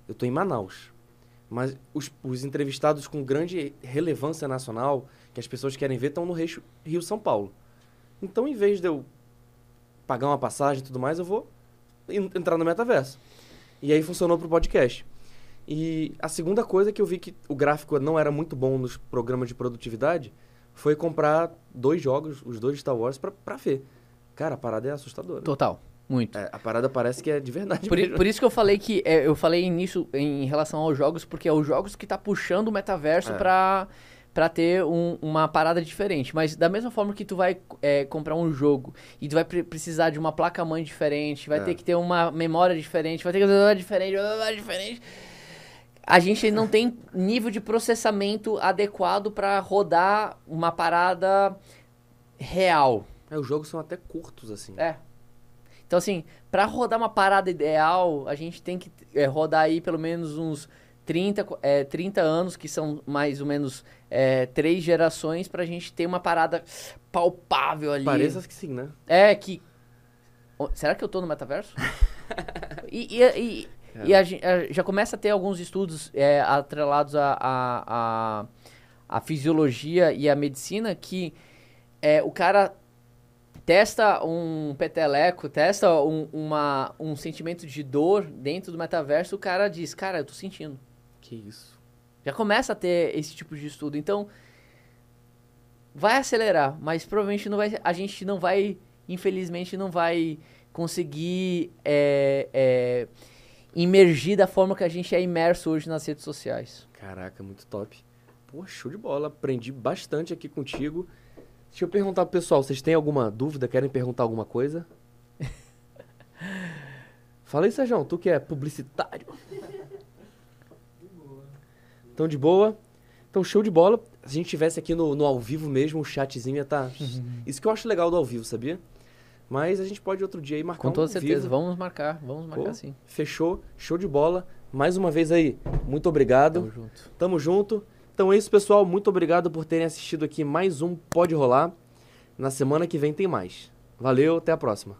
eu estou em Manaus. Mas os, os, entrevistados com grande relevância nacional, que as pessoas querem ver, estão no Rio São Paulo. Então, em vez de eu pagar uma passagem e tudo mais, eu vou entrar no metaverso. E aí funcionou para o podcast. E a segunda coisa que eu vi que o gráfico não era muito bom nos programas de produtividade foi comprar dois jogos, os dois Star Wars, pra, pra ver. Cara, a parada é assustadora. Total. Muito. É, a parada parece que é de verdade. Por, por isso que eu falei que. É, eu falei nisso em relação aos jogos, porque é os jogos que tá puxando o metaverso é. pra, pra ter um, uma parada diferente. Mas da mesma forma que tu vai é, comprar um jogo e tu vai pre precisar de uma placa-mãe diferente, vai é. ter que ter uma memória diferente, vai ter que ter uma diferente, diferente a gente não tem nível de processamento adequado para rodar uma parada real. É, os jogos são até curtos, assim. É. Então, assim, para rodar uma parada ideal, a gente tem que é, rodar aí pelo menos uns 30, é, 30 anos, que são mais ou menos é, três gerações, pra gente ter uma parada palpável ali. Parece que sim, né? É, que... Será que eu tô no metaverso? e, e, e é. E a, a, já começa a ter alguns estudos é, atrelados à a, a, a, fisiologia e à medicina que é, o cara testa um peteleco, testa um, uma, um sentimento de dor dentro do metaverso, o cara diz, cara, eu tô sentindo. Que isso. Já começa a ter esse tipo de estudo. Então, vai acelerar, mas provavelmente não vai, a gente não vai, infelizmente, não vai conseguir é, é, imergir da forma que a gente é imerso hoje nas redes sociais. Caraca, muito top. Pô, show de bola. Aprendi bastante aqui contigo. Deixa eu perguntar pro pessoal, vocês têm alguma dúvida? Querem perguntar alguma coisa? Fala aí, Sérgio, tu que é publicitário. Então, de boa. Então, show de bola. Se a gente tivesse aqui no, no ao vivo mesmo, o chatzinho ia estar... Tá... Isso que eu acho legal do ao vivo, sabia? Mas a gente pode outro dia aí marcar Com toda um certeza, vivo. vamos marcar, vamos marcar Pô, sim. Fechou, show de bola. Mais uma vez aí, muito obrigado. Tamo junto. Tamo junto. Então é isso, pessoal. Muito obrigado por terem assistido aqui mais um Pode Rolar. Na semana que vem tem mais. Valeu, até a próxima.